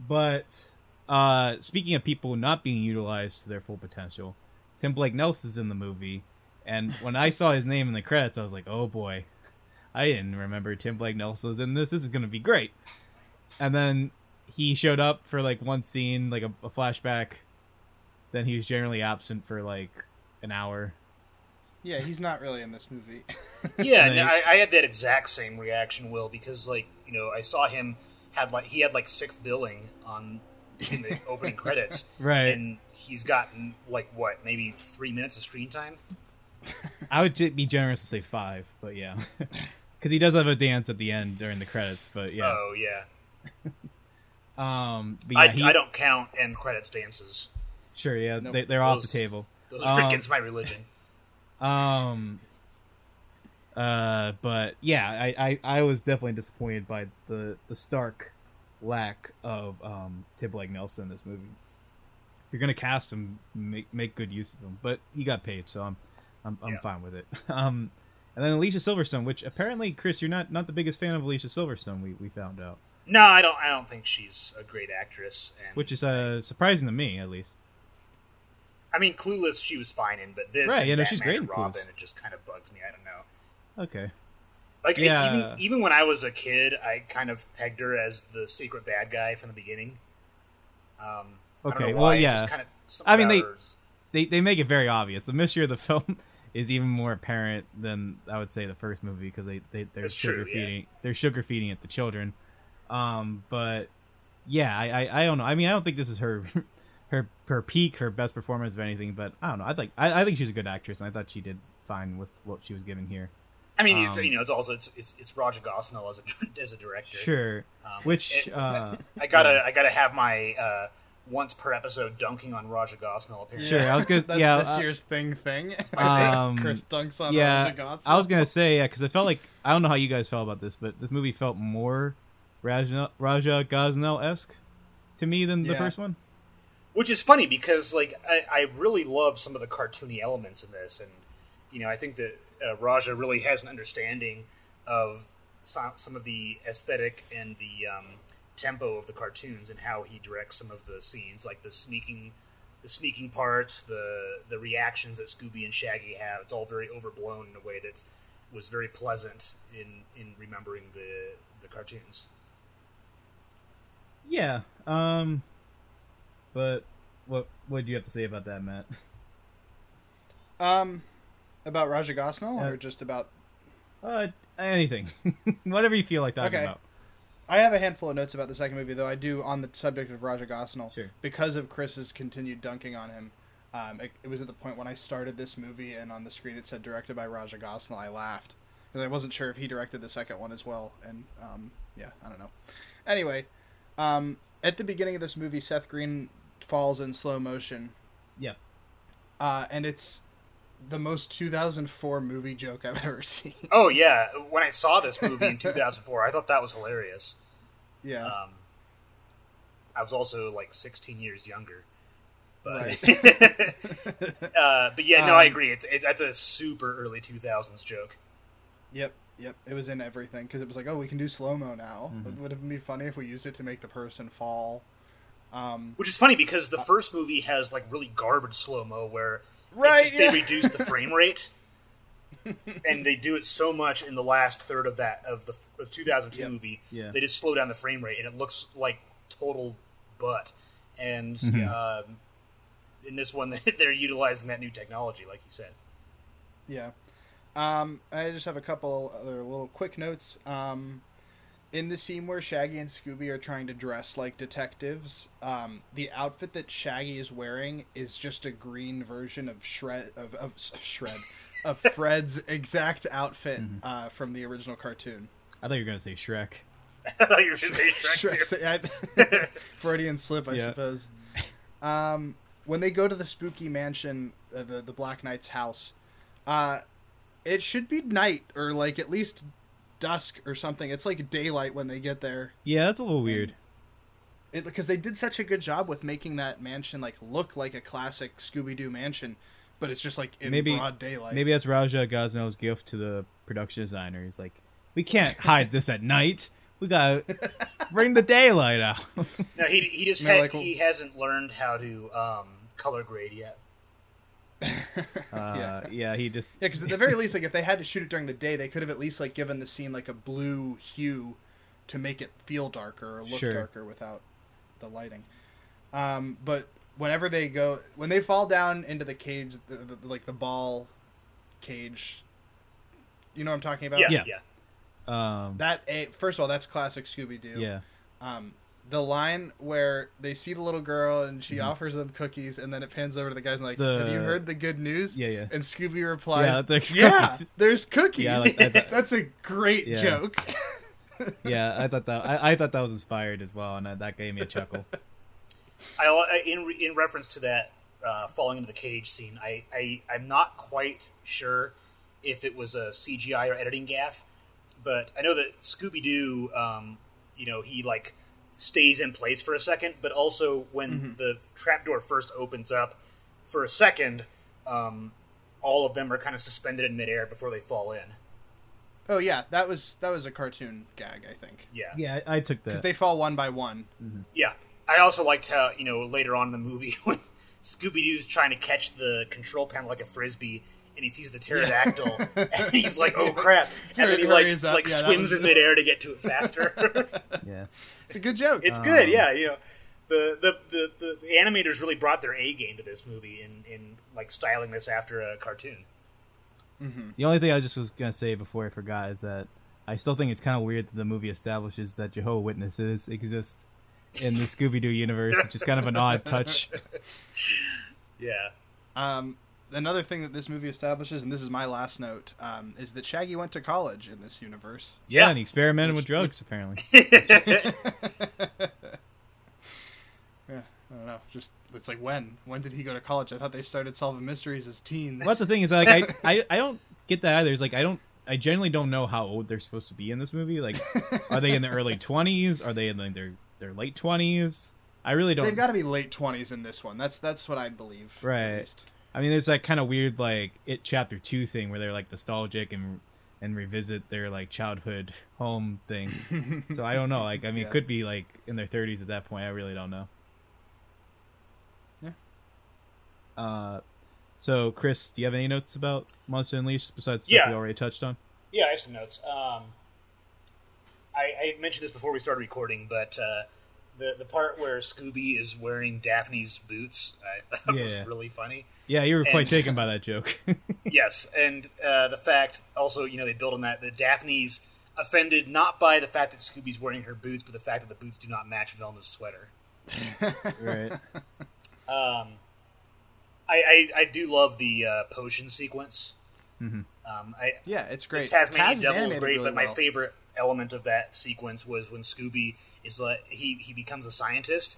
but uh, speaking of people not being utilized to their full potential, Tim Blake Nelson's in the movie, and when I saw his name in the credits, I was like, "Oh boy, I didn't remember Tim Blake Nelson was in this. This is gonna be great." And then he showed up for like one scene, like a, a flashback. Then he was generally absent for like an hour. Yeah, he's not really in this movie. [LAUGHS] Yeah, And no, I, I had that exact same reaction, Will, because like you know, I saw him had like he had like sixth billing on in the [LAUGHS] opening credits, Right. And he's gotten like what, maybe three minutes of screen time. I would be generous to say five, but yeah, [LAUGHS] because he does have a dance at the end during the credits. But yeah, Oh yeah, [LAUGHS] um, but yeah, I, he, I don't count end credits dances. sure, yeah, Nope. they, they're off the table. Those are Um, against my religion. [LAUGHS] Um. Uh, but yeah, I, I, I was definitely disappointed by the the stark lack of um Tim Blake Nelson in this movie. If you're gonna cast him, make make good use of him. But he got paid, so I'm I'm, I'm Yeah. fine with it. [LAUGHS] Um, and then Alicia Silverstone, which apparently Chris, you're not not the biggest fan of Alicia Silverstone. We we found out, No, I don't. I don't think she's a great actress. And which is uh surprising to me at least. I mean, Clueless, she was fine in, but this, Right, You know, she's great in Robin, Clueless. it just kind of bugs me. I don't know. Okay. Like it- Yeah. even even when I was a kid, I kind of pegged her as the secret bad guy from the beginning. Um, Okay, well, yeah. Kind of, I mean, they- they they make it very obvious. The mystery of the [LAUGHS] film is even more apparent than I would say the first movie because they they they're That's sugar true, yeah. feeding they're sugar feeding it to children. Um, but yeah, I, I I don't know. I mean, I don't think this is her [LAUGHS] her her peak, her best performance of anything. But I don't know. I think I, I think she's a good actress, and I thought she did fine with what she was given here. I mean, it's, um, you know, it's also it's it's, it's Raja Gosnell as a [LAUGHS] as a director. Sure. Um, Which it- uh, I gotta I gotta have my uh, once per episode dunking on Raja Gosnell appearance. Sure, I was gonna- [LAUGHS] That's yeah, this uh, year's thing thing. [LAUGHS] Um, Chris dunks on yeah, Raja Gosnell. I was gonna say yeah, because I felt like I don't know how you guys felt about this, but this movie felt more Raja, Raja Gosnell esque to me than the first one. which is funny because like I, I really love some of the cartoony elements in this, and you know I think that uh, Raja really has an understanding of some, some of the aesthetic and the um, tempo of the cartoons and how he directs some of the scenes, like the sneaking, the sneaking parts, the the reactions that Scooby and Shaggy have. It's all very overblown in a way that was very pleasant in in remembering the the cartoons. Yeah. Um. But what what do you have to say about that, Matt? [LAUGHS] Um, about Raja Gosnell Uh, or just about? Uh, anything, [LAUGHS] whatever you feel like talking Okay. about. I have a handful of notes about the second movie, though. I do on the subject of Raja Gosnell Sure. because of Chris's continued dunking on him. Um, it, it was at the point when I started this movie, and on the screen it said directed by Raja Gosnell. I laughed because I wasn't sure if he directed the second one as well. And um, yeah, I don't know. Anyway, um, at the beginning of this movie, Seth Green falls in slow motion, Yeah. uh, and it's the most 2004 movie joke I've [LAUGHS] ever seen. Oh yeah, when I saw this movie in [LAUGHS] 2004, I thought that was hilarious. Yeah. Um, I was also like 16 years younger. But, Right. [LAUGHS] uh, but yeah, no, I Um, agree. It's it, that's a super early 2000s joke. Yep, yep. It was in everything because it was like, oh, we can do slow mo now. Mhm. Would Would it be funny if we used it to make the person fall? Um, Which is funny because the first movie has like really garbage slow mo where Right, it's just, yeah. they reduce the frame rate, [LAUGHS] [LAUGHS] and they do it so much in the last third of that of the of 2002 Yep. movie. Yeah. They just slow down the frame rate, and it looks like total butt. And Mhm. um, in this one, [LAUGHS] they're utilizing that new technology, like you said. yeah. Um, I just have a couple other little quick notes. Um, in the scene where Shaggy and Scooby are trying to dress like detectives, um, the outfit that Shaggy is wearing is just a green version of Shred of, of, of Shred of Fred's exact outfit Mm-hmm. uh, from the original cartoon. I thought you were gonna say Shrek. [LAUGHS] I thought you were going to say Shrek, too. Shrek, I- [LAUGHS] [LAUGHS] Freudian slip, I Yeah. suppose. Um, when they go to the spooky mansion, uh, the the Black Knight's house, uh, it should be night or like at least dusk or something. It's like daylight when they get there. Yeah, that's a little weird. Because they did such a good job with making that mansion like look like a classic Scooby Doo mansion, but it's just like in Maybe- broad daylight. Maybe that's Raja Gosnell's gift to the production designer. He's like, we can't hide this at night. We gotta [LAUGHS] bring the daylight out. [LAUGHS] No, he he just No, ha- like- he hasn't learned how to um, color grade yet. [LAUGHS] Uh, yeah. he just Yeah, because at the very least, like if they had to shoot it during the day, they could have at least like given the scene like a blue hue to make it feel darker or look Sure. darker without the lighting. Um, but whenever they go, when they fall down into the cage, the, the, like the ball cage. You know what I'm talking about? Yeah, Yeah. yeah. Um, That a first of all, that's classic Scooby Doo. yeah. Um, the line where they see the little girl and she offers them cookies, and then it pans over to the guys and like, Mm-hmm. The- "Have you heard the good news?" Yeah, yeah. And Scooby replies, Yeah, there's "Yeah, cookies." there's cookies." Yeah, I like- I thought- [LAUGHS] that's a great Yeah. joke. Yeah, I thought that I, I thought that was inspired as well, and that, that gave me a chuckle. [LAUGHS] I, I in in reference to that uh, falling into the cage scene, I, I I'm not quite sure if it was a CGI or editing gaff, but I know that Scooby Doo, um, you know, he like stays in place for a second, but also when the trapdoor first opens up, for a second, um, all of them are kind of suspended in midair before they fall in. Oh yeah, that was that was a cartoon gag, I think, Yeah, Yeah, I, I took because they fall one by one. Yeah, I also liked how you know later on in the movie [LAUGHS] when Scooby Doo's trying to catch the control panel like a frisbee, and he sees the pterodactyl, [LAUGHS] and he's like, "Oh crap!" and then he like up. like Yeah, swims was- in midair to get to it faster. [LAUGHS] yeah, It's a good joke. it's good, Um, yeah. You know, the the, the the the animators really brought their A game to this movie in in like styling this after a cartoon. the only thing I just was gonna say before I forgot is that I still think it's kind of weird that the movie establishes that Jehovah Witnesses exist in the Scooby Doo universe, which is kind of an odd touch. [LAUGHS] Yeah, Um, another thing that this movie establishes, and this is my last note, um, is that Shaggy went to college in this universe. Yeah, Yeah. and he experimented with drugs apparently. [LAUGHS] [LAUGHS] Yeah, I don't know. Just it's like when? When did he go to college? I thought they started solving mysteries as teens. Well, that's the thing is like I, I I don't get that either. It's like I don't I genuinely don't know how old they're supposed to be in this movie. Like, are they in the early twenties? Are they in like, their their late twenties? I really don't. They've got to be late twenties in this one. That's that's what I believe. Right. I mean, there's that kind of weird like it chapter two thing where they're like nostalgic and and revisit their like childhood [LAUGHS] home thing. [LAUGHS] so I don't know. Like, I mean, Yeah. it could be like in their 30s at that point. I really don't know. Yeah. Uh, so Chris, do you have any notes about Monster Unleashed besides stuff Yeah. we already touched on? Yeah, I have some notes. Um, I, I mentioned this before we started recording, but uh, the the part where Scooby is wearing Daphne's boots, I [LAUGHS] thought Yeah. was really funny. Yeah, you were quite And- taken by that joke. [LAUGHS] yes, and uh, the fact also, you know, they build on that that Daphne's offended not by the fact that Scooby's wearing her boots, but the fact that the boots do not match Velma's sweater. [LAUGHS] right. Um, I, I I do love the uh, potion sequence. Mhm. Um, I Yeah, it's great. Tasmanian Taz is Devil was great, really but my well. favorite element of that sequence was when Scooby is like he he becomes a scientist.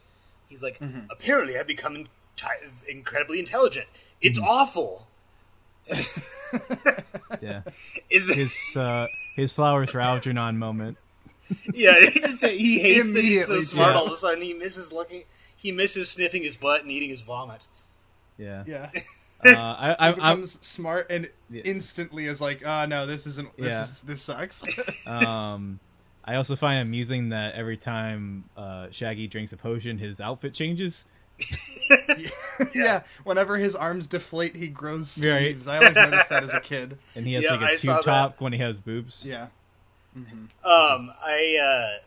He's like, Mm-hmm. apparently, I've become in- incredibly intelligent. It's Mm-hmm. awful. [LAUGHS] Yeah. [LAUGHS] Is His uh, his flowers for Algernon moment. yeah? He, just, he hates that he's so smart. yeah. All of a sudden, he misses looking. He misses sniffing his butt and eating his vomit. Yeah. Yeah, Uh, [LAUGHS] I, he I, I'm, smart and Yeah. instantly is like, "Oh no, this isn't. This Yeah. is this sucks." [LAUGHS] um, I also find amusing that every time uh, Shaggy drinks a potion, his outfit changes. yeah. [LAUGHS] yeah. Whenever his arms deflate, he grows Right. I always noticed that as a kid. And he has Yeah, like a I tube top when he has boobs. Yeah. Um, I uh,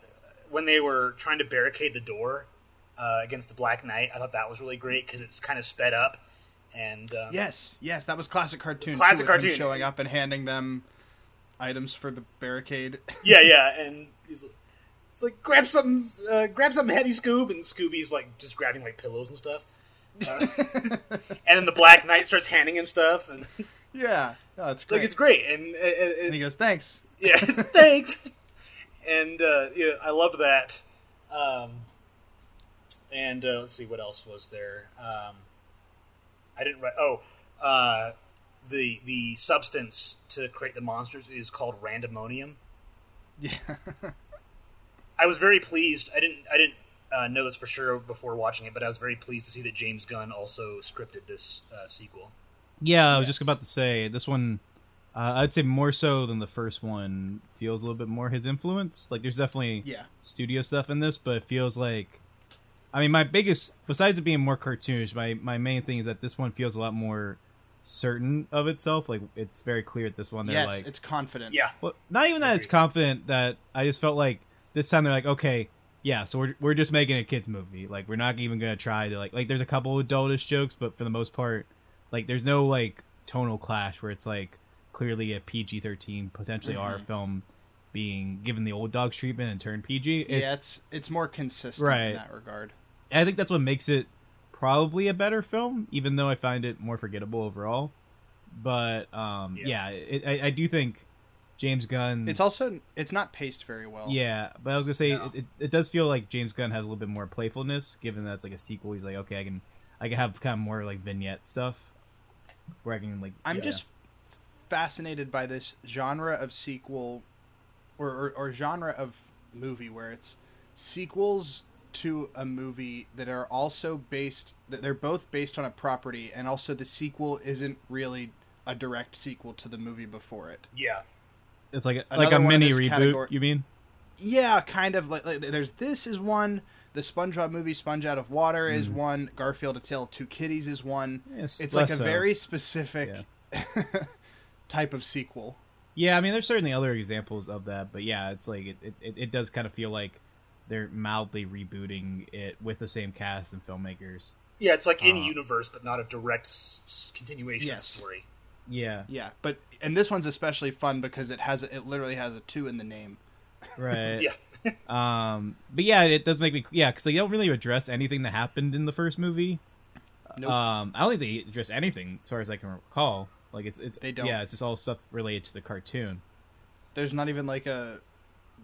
when they were trying to barricade the door uh, against the Black Knight, I thought that was really great because it's kind of sped up and um, Yes, yes, that was classic cartoon. Classic too, cartoon. showing up and handing them items for the barricade. [LAUGHS] yeah, yeah, [LAUGHS] and he's like, it's like grab something, uh, grab something heavy, Scoob, and Scooby's like just grabbing like pillows and stuff. Uh, [LAUGHS] and then the Black Knight starts handing him stuff, and yeah, oh, it's great. like it's great, and, uh, uh, and he goes, "Thanks." yeah, thanks. And uh, yeah, I loved that. Um, and uh, let's see what else was there. Um, I didn't write. Oh, uh, the the substance to create the monsters is called randomonium. Yeah, [LAUGHS] I was very pleased. I didn't I didn't uh, know this for sure before watching it, but I was very pleased to see that James Gunn also scripted this uh, sequel. Yeah, I was just about to say this one. Uh, I'd say more so than the first one feels a little bit more his influence. Like there's definitely yeah, studio stuff in this, but it feels like. I mean, my biggest, besides it being more cartoonish, my my main thing is that this one feels a lot more certain of itself. Like it's very clear at this one. They're yes, like, it's confident. Yeah, well, not even that it's confident that I just felt like this time they're like, okay, yeah, so we're we're just making a kids movie. Like we're not even gonna try to like like there's a couple adultish jokes, but for the most part, like there's no like tonal clash where it's like, clearly a PG thirteen, potentially R Mm-hmm. film, being given the old dogs treatment and turned PG. It's, yeah, it's it's more consistent Right. in that regard. I think that's what makes it probably a better film, even though I find it more forgettable overall. But um, yeah, Yeah. it, I, I do think James Gunn. It's also it's not paced very well. yeah, but I was gonna say No. it, it, it does feel like James Gunn has a little bit more playfulness, given that it's like a sequel. He's like, okay, I can I can have kind of more like vignette stuff where I can like. I'm yeah. just fascinated by this genre of sequel or, or, or genre of movie where it's sequels to a movie that are also based that they're both based on a property and also the sequel isn't really a direct sequel to the movie before it. Yeah. it's like a, like a mini reboot. category- You mean? Yeah, kind of like, like there's this is one, the SpongeBob movie Sponge Out of Water is Mm. one, Garfield A Tale of Two Kitties is one. It's, It's like a so. very specific [LAUGHS] type of sequel. Yeah, I mean, there's certainly other examples of that, but yeah, it's like it, it, it does kind of feel like they're mildly rebooting it with the same cast and filmmakers. Yeah, it's like in Uh, universe, but not a direct s- s- continuation of the story. Yeah, Yeah, but and this one's especially fun because it has it literally has a two in the name. right. [LAUGHS] Yeah. [LAUGHS] Um, but yeah, it does make me yeah because they don't really address anything that happened in the first movie. Nope. Um, I don't think they address anything as far as I can recall. Like it's it's They don't. yeah, it's just all stuff related to the cartoon. There's not even like a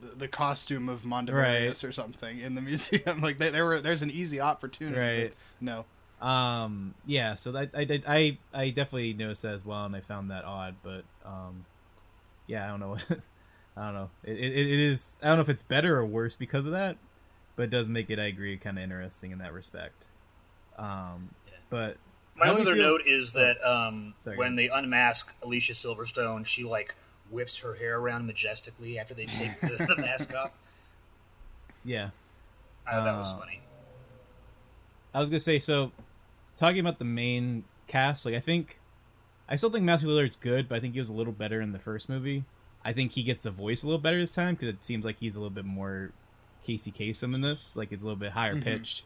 the, the costume of Mondavarious or something in the museum. [LAUGHS] Like they, there were there's an easy opportunity. Right. no. Um, yeah, so that I did I I definitely noticed that as well, and I found that odd. But um, yeah, I don't know. [LAUGHS] I don't know. It, it it is. I don't know if it's better or worse because of that, but it does make it. I agree, kind of interesting in that respect. Um, but My only other feel- note is that um, Sorry, when they unmask Alicia Silverstone, she like whips her hair around majestically after they take the, the [LAUGHS] mask off. yeah, I thought that was Uh, funny. I was gonna say so. Talking about the main cast, like I think, I still think Matthew Lillard's good, but I think he was a little better in the first movie. I think he gets the voice a little better this time because it seems like he's a little bit more Casey Kasem in this. Like it's a little bit higher Mhm. pitched.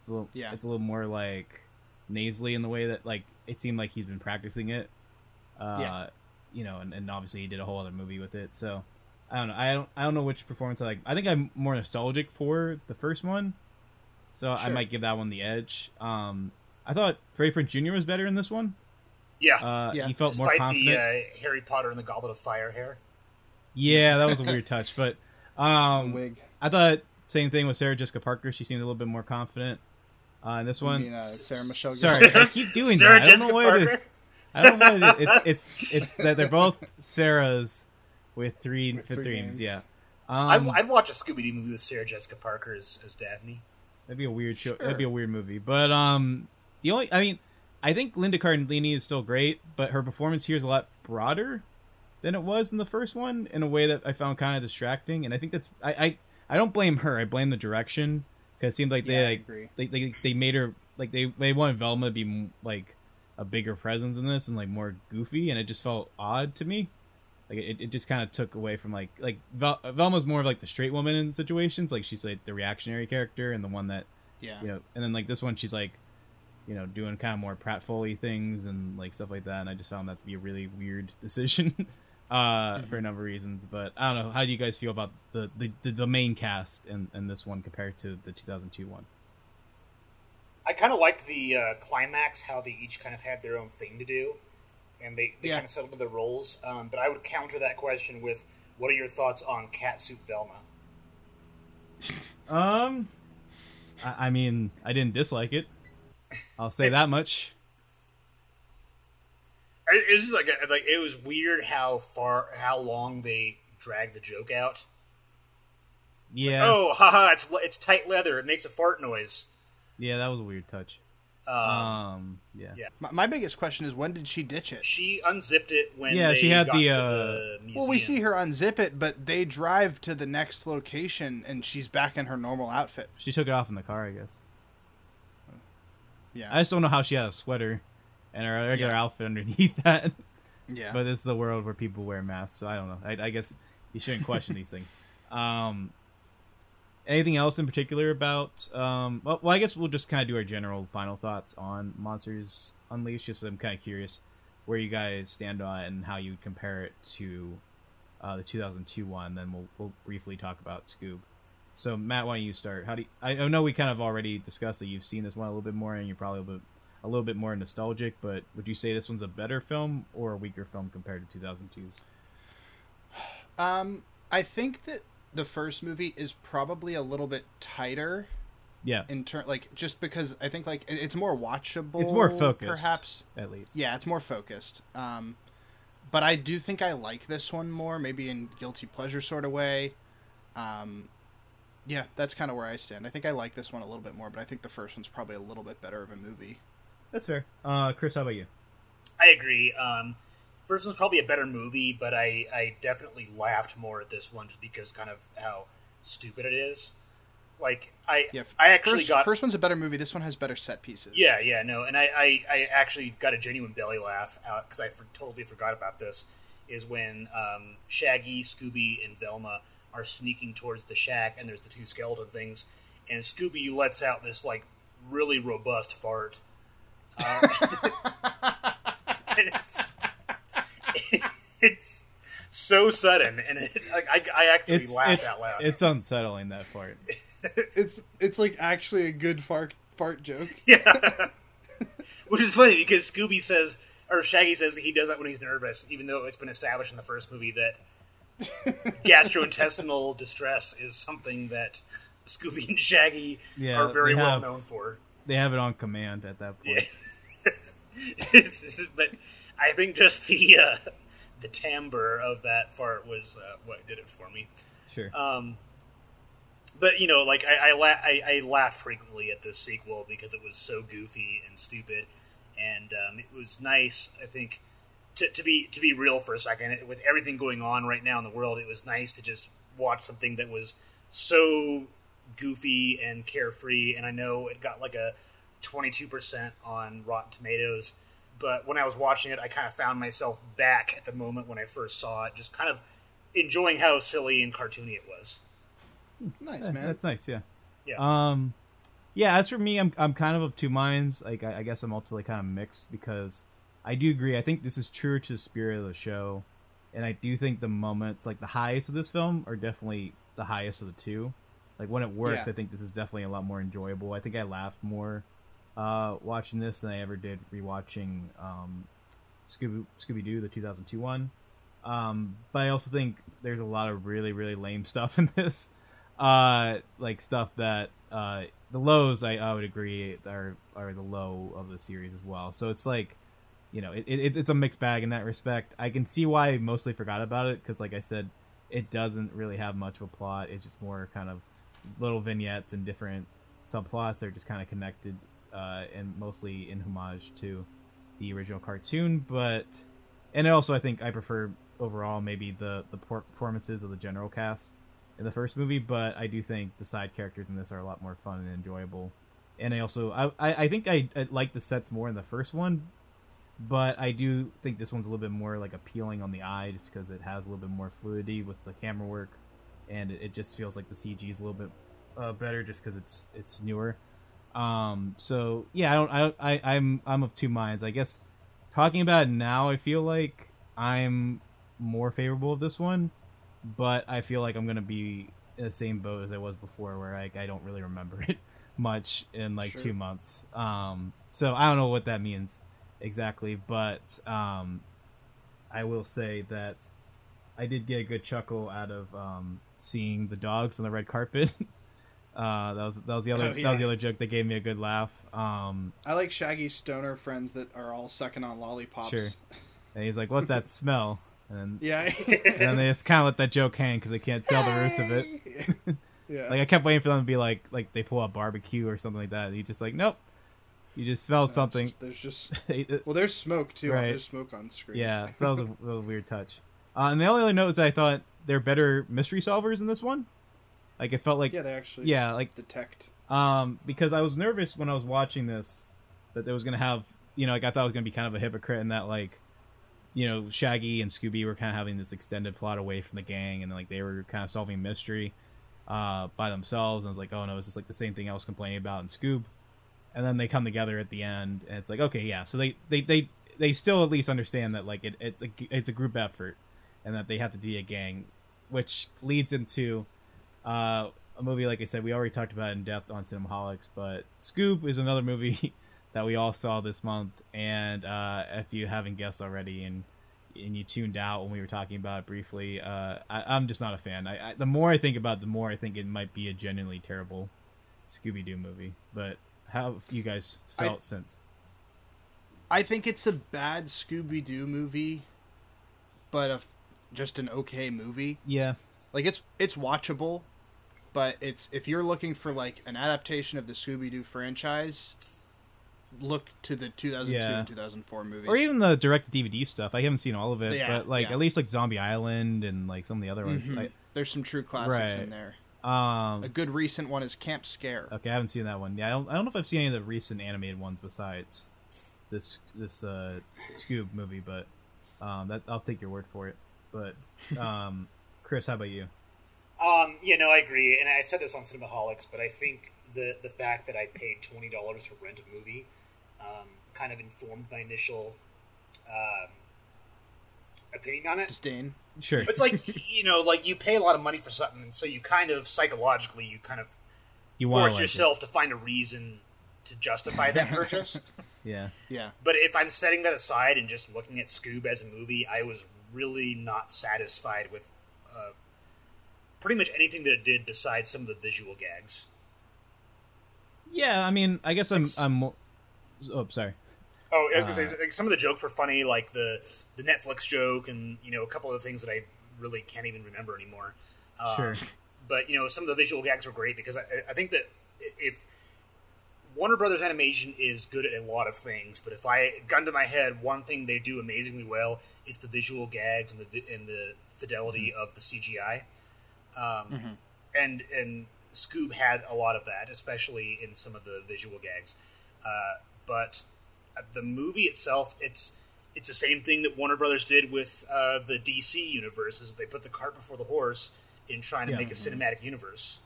It's a little, Yeah. it's a little more like nasally in the way that like it seemed like he's been practicing it. Uh, Yeah. You know, and, and obviously he did a whole other movie with it. So I don't know. I don't. I don't know which performance I like. I think I'm more nostalgic for the first one, so I might give that one the edge. Um, I thought Freddie Prinze Jr. was better in this one. Yeah, Uh, Yeah. He felt more confident. the uh, Harry Potter and the Goblet of Fire hair. Yeah, that was a weird touch, but um, Wig. I thought same thing with Sarah Jessica Parker. She seemed a little bit more confident. Uh, in this one, mean, uh, Sarah Michelle. sorry, I keep doing Sarah that. I don't know Jessica what it is. Parker? I don't know what it is. It's it's it's that they're both Sarahs with three With for three three names. names. Yeah, I'd, um, I'd watch a Scooby Doo movie with Sarah Jessica Parker as, as Daphne. that'd be a weird show. Sure. That'd be a weird movie. But um, the only I mean, I think Linda Cardellini is still great, but her performance here is a lot broader than it was in the first one in a way that I found kind of distracting. And I think that's I I, I don't blame her. I blame the direction because it seemed like Yeah, they I like agree. they, they they made her like they they wanted Velma to be like a bigger presence in this and like more goofy, and it just felt odd to me. Like it, it just kind of took away from like like Vel- Velma's more of like the straight woman in situations. Like she's like the reactionary character and the one that Yeah. you know, and then like this one, she's like, you know, doing kind of more pratfally things and like stuff like that. And I just found that to be a really weird [LAUGHS] decision uh, for a number of reasons. But I don't know. How do you guys feel about the the, the, the main cast and and this one compared to the 2002 one? I kind of liked the uh, climax, how they each kind of had their own thing to do, and they, they Yeah. kind of settled their roles. Um, but I would counter that question with, "What are your thoughts on Cat Catsuit Velma?" Um, I, I mean, I didn't dislike it. I'll say that much. It, it was just like a, like it was weird how far how long they dragged the joke out. Yeah, Oh, haha! It's it's tight leather. It makes a fart noise. Yeah, that was a weird touch. Um, Um, yeah. yeah. My, my biggest question is when did she ditch it? She unzipped it when Yeah, they she had got the, uh, the. Well, we see her unzip it, but they drive to the next location and she's back in her normal outfit. She took it off in the car, I guess. Yeah. I just don't know how she had a sweater and her regular Yeah. outfit underneath [LAUGHS] that. yeah. But this is the world where people wear masks, so I don't know. I, I guess you shouldn't question [LAUGHS] these things. Um, anything else in particular about? Um, well, well, I guess we'll just kind of do our general final thoughts on Monsters Unleashed. Just I'm kind of curious. where you guys stand on it and how you would compare it to uh, the 2002 one. Then we'll we'll briefly talk about Scoob. So Matt, why don't you start? How do you, I, I know we kind of already discussed that you've seen this one a little bit more and you're probably a little bit, a little bit more nostalgic, but would you say this one's a better film or a weaker film compared to 2002's? Um, I think that the first movie is probably a little bit tighter Yeah, in turn, like just because I think like it's more watchable. it's more focused, perhaps. at least. Yeah, it's more focused. Um, but I do think I like this one more, maybe in guilty pleasure sort of way. Um, yeah, that's kind of where I stand. I think I like this one a little bit more, but I think the first one's probably a little bit better of a movie. that's fair. Uh, Chris, how about you? I agree. Um, first one's probably a better movie, but I, I definitely laughed more at this one just because kind of how stupid it is. Like I Yeah, I actually first, got first one's a better movie. This one has better set pieces. yeah yeah no, and I, I, I actually got a genuine belly laugh out because I for, totally forgot about this. Is when um, Shaggy, Scooby, and Velma are sneaking towards the shack, and there's the two skeleton things, and Scooby lets out this like really robust fart. Uh, [LAUGHS] and it's, [LAUGHS] it's so sudden, and it's like I, I actually It's laughed it- out loud. it's unsettling that part. [LAUGHS] it's it's like actually a good fart fart joke. [LAUGHS] Yeah. Which is funny because Scooby says, or Shaggy says that he does that when he's nervous, even though it's been established in the first movie that gastrointestinal distress is something that Scooby and Shaggy Yeah, are very they well known for. They have it on command at that point. but I think just the uh, the timbre of that fart was uh, what did it for me. Sure. Um, but you know, like I I, la- I I laughed frequently at this sequel because it was so goofy and stupid, and um, it was nice. I think to, to be to be real for a second, with everything going on right now in the world, it was nice to just watch something that was so goofy and carefree. And I know it got like a twenty two percent on Rotten Tomatoes. But when I was watching it, I kind of found myself back at the moment when I first saw it, just kind of enjoying how silly and cartoony it was. Nice man. That's nice. Yeah. Yeah. Um, yeah. As for me, I'm I'm kind of of two minds. Like I, I guess I'm ultimately kind of mixed because I do agree. I think this is truer to the spirit of the show, and I do think the moments, like the highest of this film, are definitely the highest of the two. Like when it works, Yeah. I think this is definitely a lot more enjoyable. I think I laughed more uh, watching this than I ever did rewatching um, Scooby Scooby Doo, the 2002 one. Um, but I also think there's a lot of really really lame [LAUGHS] stuff in this, uh, like stuff that uh, the lows I, I would agree are are the low of the series as well. So it's like, you know, it, it it's a mixed bag in that respect. I can see why I mostly forgot about it because, like I said, it doesn't really have much of a plot. It's just more kind of little vignettes and different subplots. that are just kind of connected uh, and mostly in homage to the original cartoon. But and also I think I prefer overall maybe the the performances of the general cast in the first movie. But I do think the side characters in this are a lot more fun and enjoyable. And I also I I, I think I, I like the sets more in the first one. But I do think this one's a little bit more like appealing on the eye, just because it has a little bit more fluidity with the camera work, and it, it just feels like the CG is a little bit uh, better, just because it's it's newer. Um, so yeah, I don't, I don't, I, I'm, I'm of two minds. I guess talking about it now, I feel like I'm more favorable of this one, but I feel like I'm gonna be in the same boat as I was before, where I, I don't really remember [LAUGHS] it much in like Sure. two months. Um, so I don't know what that means exactly, but um, I will say that I did get a good chuckle out of um, seeing the dogs on the red carpet. [LAUGHS] Uh, that was that was the other Oh, that was the other joke that gave me a good laugh. Um, I like Shaggy's stoner friends that are all sucking on lollipops. Sure. [LAUGHS] and he's like, "What's that smell?" And, Yeah. and then they just kind of let that joke hang because they can't tell the roots of it. [LAUGHS] yeah. Like I kept waiting for them to be like, like they pull up barbecue or something like that. And he's just like, "Nope." You just smelled No, something. just- there's just [LAUGHS] yeah, well, there's smoke too. Right. There's smoke on screen. Yeah, so that was a, little weird touch. Uh, and the only other note is that I thought they're better mystery solvers in this one. Like it felt like yeah, they actually yeah, like detect. um, because I was nervous when I was watching this that it was gonna have you know like I thought it was gonna be kind of a hypocrite and that like you know Shaggy and Scooby were kind of having this extended plot away from the gang and like they were kind of solving mystery uh, by themselves. And I was like oh no this is like the same thing I was complaining about in Scoob and then they come together at the end and it's like okay yeah. So they they they they still at least understand that like it, it's a it's a group effort, and that they have to be a gang, which leads into uh, a movie like I said we already talked about in depth on Cinemaholics, but Scoob is another movie [LAUGHS] that we all saw this month, and uh, if you haven't guessed already and and you tuned out when we were talking about it briefly, uh, I, I'm just not a fan. I, I, the more I think about it, the more I think it might be a genuinely terrible Scooby Doo movie. But how have you guys I- felt since? I think it's a bad Scooby Doo movie, but a, just an okay movie. Yeah, Like it's it's watchable, but it's if you're looking for like an adaptation of the Scooby Doo franchise, look to the 2002 Yeah. and 2004 movies. or even the direct DVD stuff. I haven't seen all of it, Yeah, but like yeah. at least like Zombie Island and like some of the other ones. Mhm. there's some true classics in there. Um, A good recent one is Camp Scare. Okay, I haven't seen that one. Yeah, I don't, I don't know if I've seen any of the recent animated ones besides this this uh, Scoob movie, but um, that I'll take your word for it. But [LAUGHS] um, Chris, how about you? Um, yeah, no, I agree, and I said this on Cinemaholics, but I think the the fact that I paid twenty dollars to rent a movie um, kind of informed my initial um, opinion on it. Disdain. Sure. It's like [LAUGHS] you know, like you pay a lot of money for something, and so you kind of psychologically you kind of You force like yourself to find a reason to justify that [LAUGHS] purchase. Yeah. Yeah. But if I'm setting that aside and just looking at Scoob as a movie, I was really not satisfied with uh, pretty much anything that it did besides some of the visual gags. Yeah, I mean, I guess I'm I'm. More... Oh, sorry. Oh, I was gonna Uh, say like, some of the jokes were funny, like the the Netflix joke, and you know a couple of the things that I really can't even remember anymore. Um, Sure. but you know some of the visual gags were great because I, I think that if Warner Brothers Animation is good at a lot of things, but if I gun to my head, one thing they do amazingly well is the visual gags and the and the fidelity of the CGI. Um, And and Scoob had a lot of that, especially in some of the visual gags. Uh, but uh, the movie itself, it's it's the same thing that Warner Brothers did with uh, the DC universe. Is they put the cart before the horse in trying to Yeah. make a cinematic universe.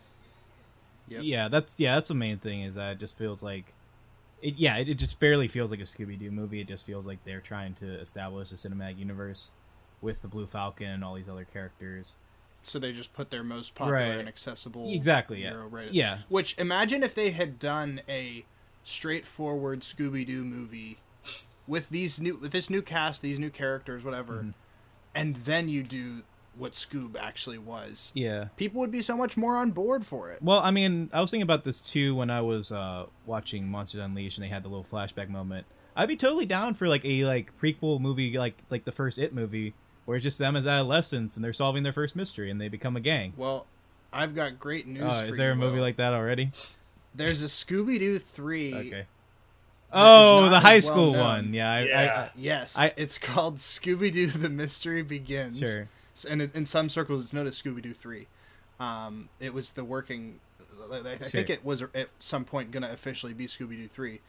Yep. Yeah, that's yeah, that's the main thing. Is that it just feels like, it, yeah, it, it just barely feels like a Scooby Doo movie. It just feels like they're trying to establish a cinematic universe with the Blue Falcon and all these other characters. So they just put their most popular Right. and accessible Exactly, yeah. Yeah. Which imagine if they had done a straightforward Scooby Doo movie with these new with this new cast, these new characters, whatever, Mm-hmm. and then you do what Scoob actually was. Yeah. People would be so much more on board for it. Well, I mean, I was thinking about this too when I was uh, watching Monsters Unleashed, and they had the little flashback moment. I'd be totally down for like a like prequel movie, like like the first It movie, where it's just them as adolescents and they're solving their first mystery and they become a gang. Well, I've got great news. Oh, for is there you, a movie Will. like that already? There's a Scooby Doo three. Okay. Oh, the high school known. one. Yeah, I, Yeah. Yes, I- it's called Scooby Doo: The Mystery Begins. Sure. And in- in some circles, it's known as Scooby Doo Three. Um, it was the working. I I think it was at some point going to officially be Scooby Doo Three,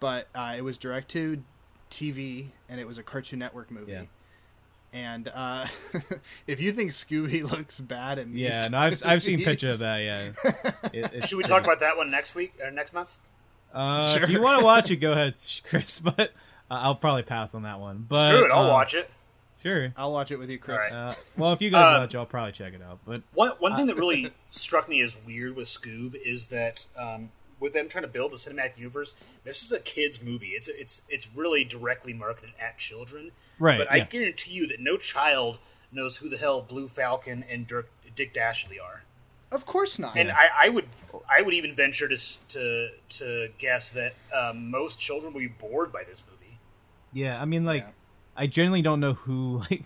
but uh, it was direct to TV and it was a Cartoon Network movie. Yeah. And uh, [LAUGHS] if you think Scooby [LAUGHS] looks bad at me, Yeah, no, I've I've seen movies- pictures of that. Yeah. It, [LAUGHS] Should we talk about that one next week or next month? Uh, If you want to watch it, go ahead, Chris. But uh, I'll probably pass on that one. But Screw it, I'll uh, watch it. Sure. I'll watch it with you, Chris. All right. Uh, well, if you guys Uh, watch, it, I'll probably check it out. But One one thing that really struck me as weird with Scoob is that um, with them trying to build the cinematic universe, this is a kids movie. It's it's it's really directly marketed at children. Right, But I guarantee you that no child knows who the hell Blue Falcon and Dirk, Dick Dastardly are. Of course not. And I, I would I would even venture to to to guess that um, most children will be bored by this movie. yeah, I mean, like, Yeah. I genuinely don't know who [LAUGHS] like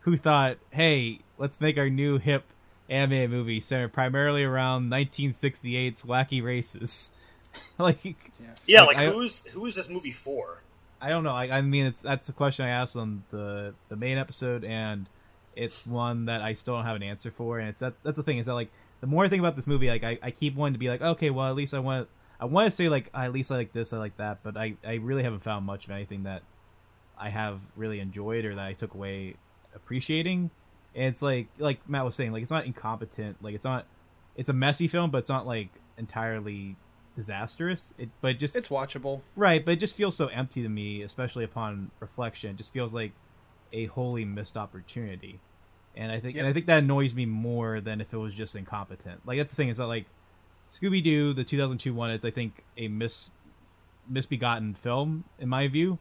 who thought, hey, let's make our new hip anime movie centered primarily around 1968's wacky races. [LAUGHS] like, Yeah, Like, like, I- who's who is this movie for? I don't know. I, I mean, it's that's the question I asked on the the main episode, and it's one that I still don't have an answer for. And it's that that's the thing is that like the more I think about this movie, like I, I keep wanting to be like, okay, well at least I want I want to say like at least I like this, I like that, but I I really haven't found much of anything that I have really enjoyed or that I took away appreciating. And it's like like Matt was saying, like it's not incompetent, like it's not it's a messy film, but it's not like entirely disastrous. It, but just It's watchable. right, but it just feels so empty to me, especially upon reflection. It just feels like a wholly missed opportunity, and I think and I think that annoys me more than if it was just incompetent. Like that's the thing is that like Scooby Doo, the 2002 one, is I think a mis misbegotten film in my view.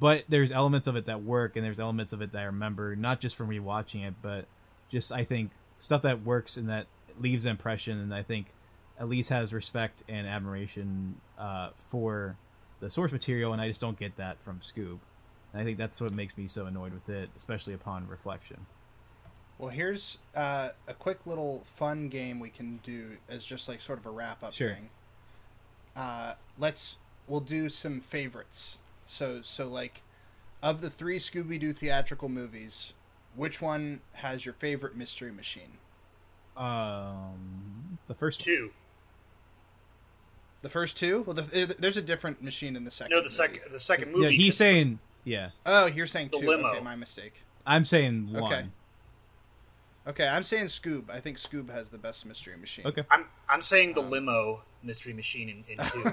But there's elements of it that work, and there's elements of it that I remember not just from rewatching it, but just I think stuff that works and that leaves an impression, and I think at least has respect and admiration uh, for the source material, and I just don't get that from Scoob. And I think that's what makes me so annoyed with it, especially upon reflection. Well, here's uh, a quick little fun game we can do as just like sort of a wrap up Sure. thing. Uh, let's we'll do some favorites. So so like of the three Scooby Doo theatrical movies, which one has your favorite mystery machine? Um, the first Two. The first two? Well, the, there's a different machine in the second. No, the second the second yeah, movie. he's saying yeah. Oh, you're saying The two. limo. Okay, my mistake. I'm saying one. Okay. Okay, I'm saying Scoob. I think Scoob has the best mystery machine. Okay. I'm I'm saying Um, the limo mystery machine in, in two.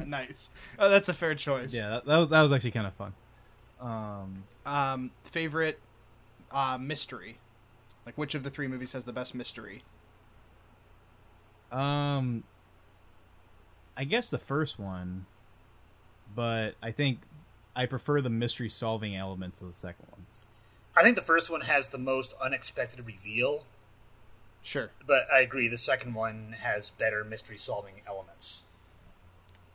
[LAUGHS] [LAUGHS] nice. Oh, that's a fair choice. Yeah, that, that, was, that was actually kind of fun. Um, Um, favorite uh, mystery. Like, which of the three movies has the best mystery? Um, I guess the first one, but I think I prefer the mystery solving elements of the second one. I think the first one has the most unexpected reveal, Sure. but I agree the second one has better mystery solving elements.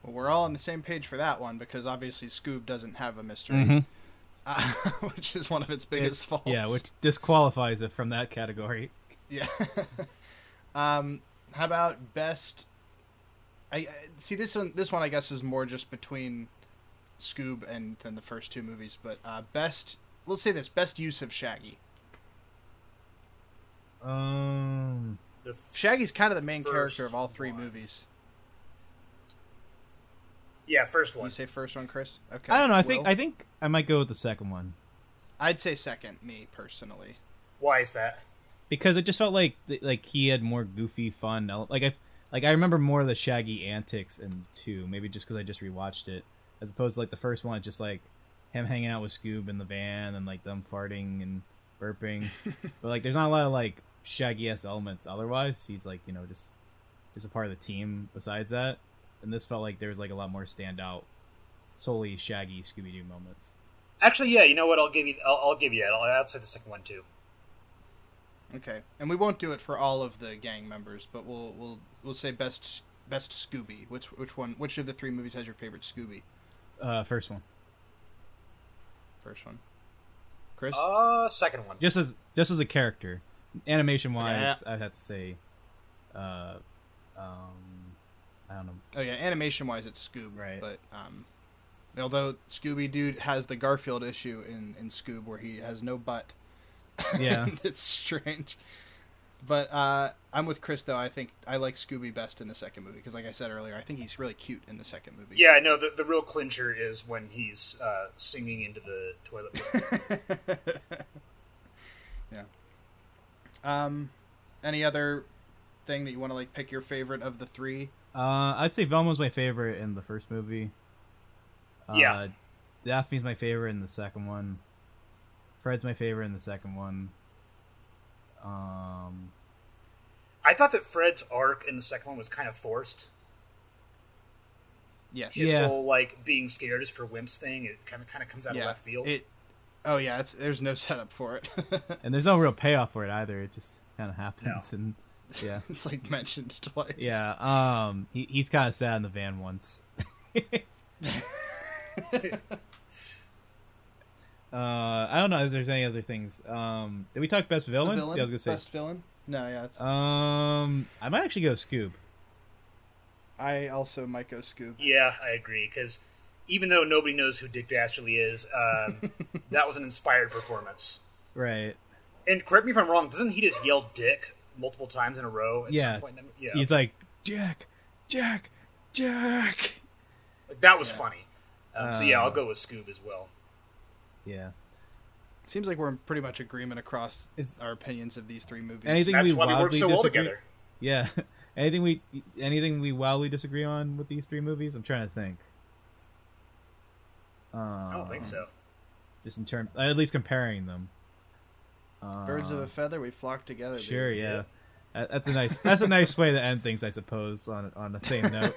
Well, we're all on the same page for that one because obviously Scoob doesn't have a mystery, Mhm. [LAUGHS] uh, which is one of its biggest It- faults. Yeah, which disqualifies it from that category. Yeah. [LAUGHS] um, how about best? I I- see this one. This one, I guess, is more just between Scoob and than the first two movies. But uh, best, let's say this: best use of Shaggy. Um, Shaggy's kind of the main character of all three one. movies. yeah, first one. You one. say first one, Chris? Okay. I don't know. I think I think I might go with the second one I'd say second, me personally. Why is that? Because it just felt like like he had more goofy fun. ele- Like I like I remember more of the Shaggy antics in two. Maybe just because I just rewatched it, as opposed to like the first one, just like him hanging out with Scoob in the van and like them farting and burping. [LAUGHS] but like, there's not a lot of like Shaggy s elements. Otherwise, he's like you know just just a part of the team. Besides that, and this felt like there was like a lot more standout, solely Shaggy Scooby Doo moments. Actually, yeah. You know what? I'll give you. I'll, I'll give you that. I'll, I'll say the second one too. Okay, and we won't do it for all of the gang members, but we'll we'll we'll say best best Scooby. Which which one? Which of the three movies has your favorite Scooby? Uh, first one. First one. Chris. Uh, second one. just as just as a character, animation wise, I'd have to say, uh, um, I don't know. Oh yeah, animation wise, it's Scoob. Right. But um, although Scooby Doo has the Garfield issue in in Scoob where he has no butt. Yeah. [LAUGHS] it's strange. But uh, I'm with Chris though. I think I like Scooby best in the second movie because, like I said earlier, I think he's really cute in the second movie. Yeah, no. The the real clincher is when he's uh, singing into the toilet. [LAUGHS] yeah. Um, any other thing that you want to like pick your favorite of the three? Uh, I'd say Velma's my favorite in the first movie. Uh, Yeah. Daphne's my favorite in the second one. Fred's my favorite in the second one. Um, I thought that Fred's arc in the second one was kind of forced. Yes. His Yeah. whole like being scared is for wimps thing. It kind of kind of comes out of left field. It. Oh yeah, it's there's no [LAUGHS] setup for it. [LAUGHS] and there's no real payoff for it either. It just kind of happens, and yeah, [LAUGHS] it's like mentioned twice. yeah. Um, he, he's kind of sad in the van once. Uh, I don't know if there's any other things. Um, did we talk best villain? villain, Yeah, I was gonna say. best villain. No, yeah, it's, Um, I might actually go Scoob. I also might go Scoob. yeah, I agree because even though nobody knows who Dick Dastardly is, um, [LAUGHS] that was an inspired performance. Right. And correct me if I'm wrong. Doesn't he just yell "Dick" multiple times in a row? At Yeah. Some point the, yeah. He's like Jack, Jack, Jack. Like, that was Yeah. funny. Um, so yeah, I'll Uh, go with Scoob as well. Yeah. Seems like we're in pretty much agreement across Is- our opinions of these three movies. Anything That's we why we work wildly so well disagree- together. Yeah. [LAUGHS] Anything we anything we wildly disagree on with these three movies? I'm trying to think. Uh, I don't think so. Just in terms, at least comparing them. Birds of a feather, we flock together. baby. Sure, yeah. That's a nice. That's a nice way to end things, I suppose. On on the same note,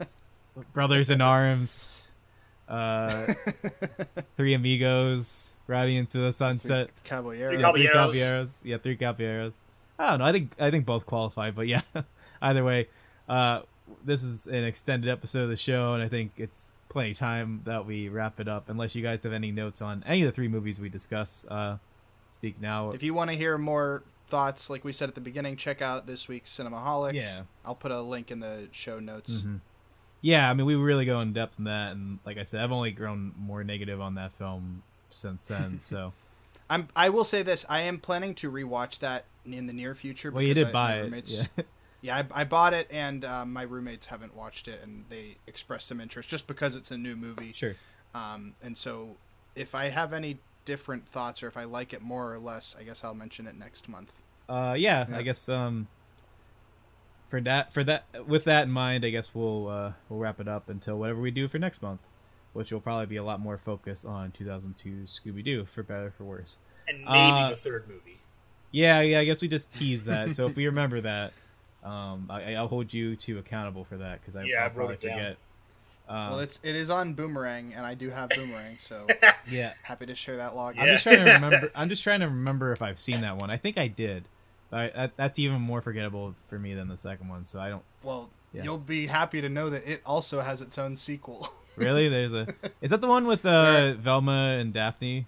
[LAUGHS] brothers in arms, uh, three amigos riding into the sunset. Caballero. Three Yeah, three Caballeros. caballeros. Yeah, three caballeros. I don't know. I think I think both qualify, but yeah. [LAUGHS] Either way, uh, this is an extended episode of the show, and I think it's plenty of time that we wrap it up. Unless you guys have any notes on any of the three movies we discuss, uh, speak now. If you want to hear more thoughts, like we said at the beginning, check out this week's Cinemaholics. Yeah. I'll put a link in the show notes. Mhm. Yeah, I mean, we really go in depth in that, and like I said, I've only grown more negative on that film since then. [LAUGHS] So, I'm. I will say this: I am planning to rewatch that in the near future. well, you did I- buy it, yeah. [LAUGHS] Yeah, I, I bought it, and um, my roommates haven't watched it, and they expressed some interest just because it's a new movie. sure. Um, and so, if I have any different thoughts, or if I like it more or less, I guess I'll mention it next month. Uh, yeah, Yeah. I guess um, for that, for that, with that in mind, I guess we'll uh, we'll wrap it up until whatever we do for next month, which will probably be a lot more focus on 2002 Scooby Doo, for better or for worse. And maybe Uh, the third movie. Yeah, yeah, I guess we just tease that. so if [LAUGHS] we remember that, um, I, I'll hold you to accountable for that because I, Yeah, I I'll wrote probably forget. Um, well, it's it is on Boomerang, and I do have [LAUGHS] Boomerang, so yeah, happy to share that log. I'm just trying to remember. [LAUGHS] I'm just trying to remember if I've seen that one. I think I did. But I, that, that's even more forgettable for me than the second one. So I don't Well, Yeah. you'll be happy to know that it also has its own sequel. [LAUGHS] really. There's a. Is that the one with uh, Velma and Daphne?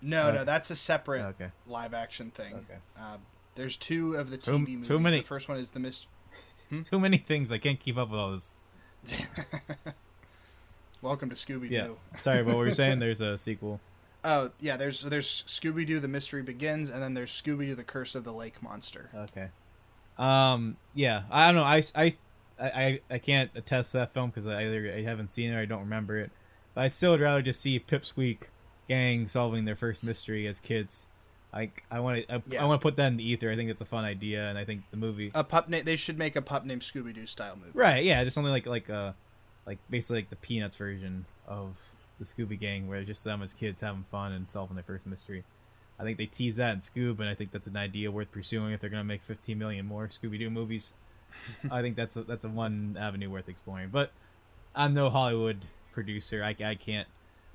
no, Uh, no, that's a separate Okay. live action thing. Okay. Uh, there's two of the Too- TV too movies. many- The first one is the Mist. [LAUGHS] Hmm? Too many things. I can't keep up with all this. [LAUGHS] Welcome to Scooby Doo. Yeah. Sorry, what were you saying? There's a sequel. Oh yeah, there's there's Scooby Doo: The Mystery Begins, and then there's Scooby Doo: The Curse of the Lake Monster. Okay. Um. Yeah. I don't know. I. I. I, I can't attest to that film because I either I haven't seen it or I don't remember it. But I'd still would rather just see Pipsqueak gang solving their first mystery as kids. Like I want to. I, Yeah. I want to put that in the ether. I think it's a fun idea, and I think the movie. A pup na- They should make a pup named Scooby Doo style movie. Right. Yeah. Just something like like uh like basically like the Peanuts version of the Scooby Gang, where it's just them as kids having fun and solving their first mystery. I think they tease that in Scoob, and I think that's an idea worth pursuing if they're going to make 15 million more Scooby Doo movies. [LAUGHS] I think that's a, that's a one avenue worth exploring. But I'm no Hollywood producer. I, I can't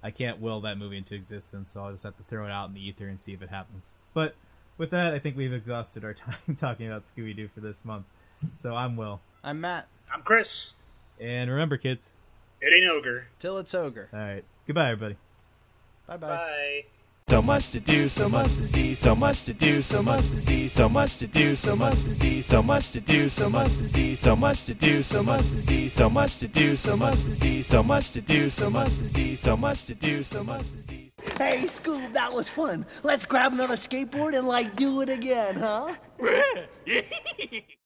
I can't will that movie into existence, so I'll just have to throw it out in the ether and see if it happens. But with that, I think we've exhausted our [LAUGHS] time talking about Scooby Doo for this month. So I'm Will, I'm Matt. I'm Chris. and remember, kids. It ain't ogre. Till it's ogre. All right, goodbye, everybody. Bye bye. Bye. So much to do, so much to see, so much to do, so much to see, so much to do, so much to see, so much to do, so much to see, so much to do, so much to see, so much to do, so much to see, so much to do, so much to see, so much to do, so much to see. Hey, Scoob, that was fun. Let's grab another skateboard and, like, do it again, huh?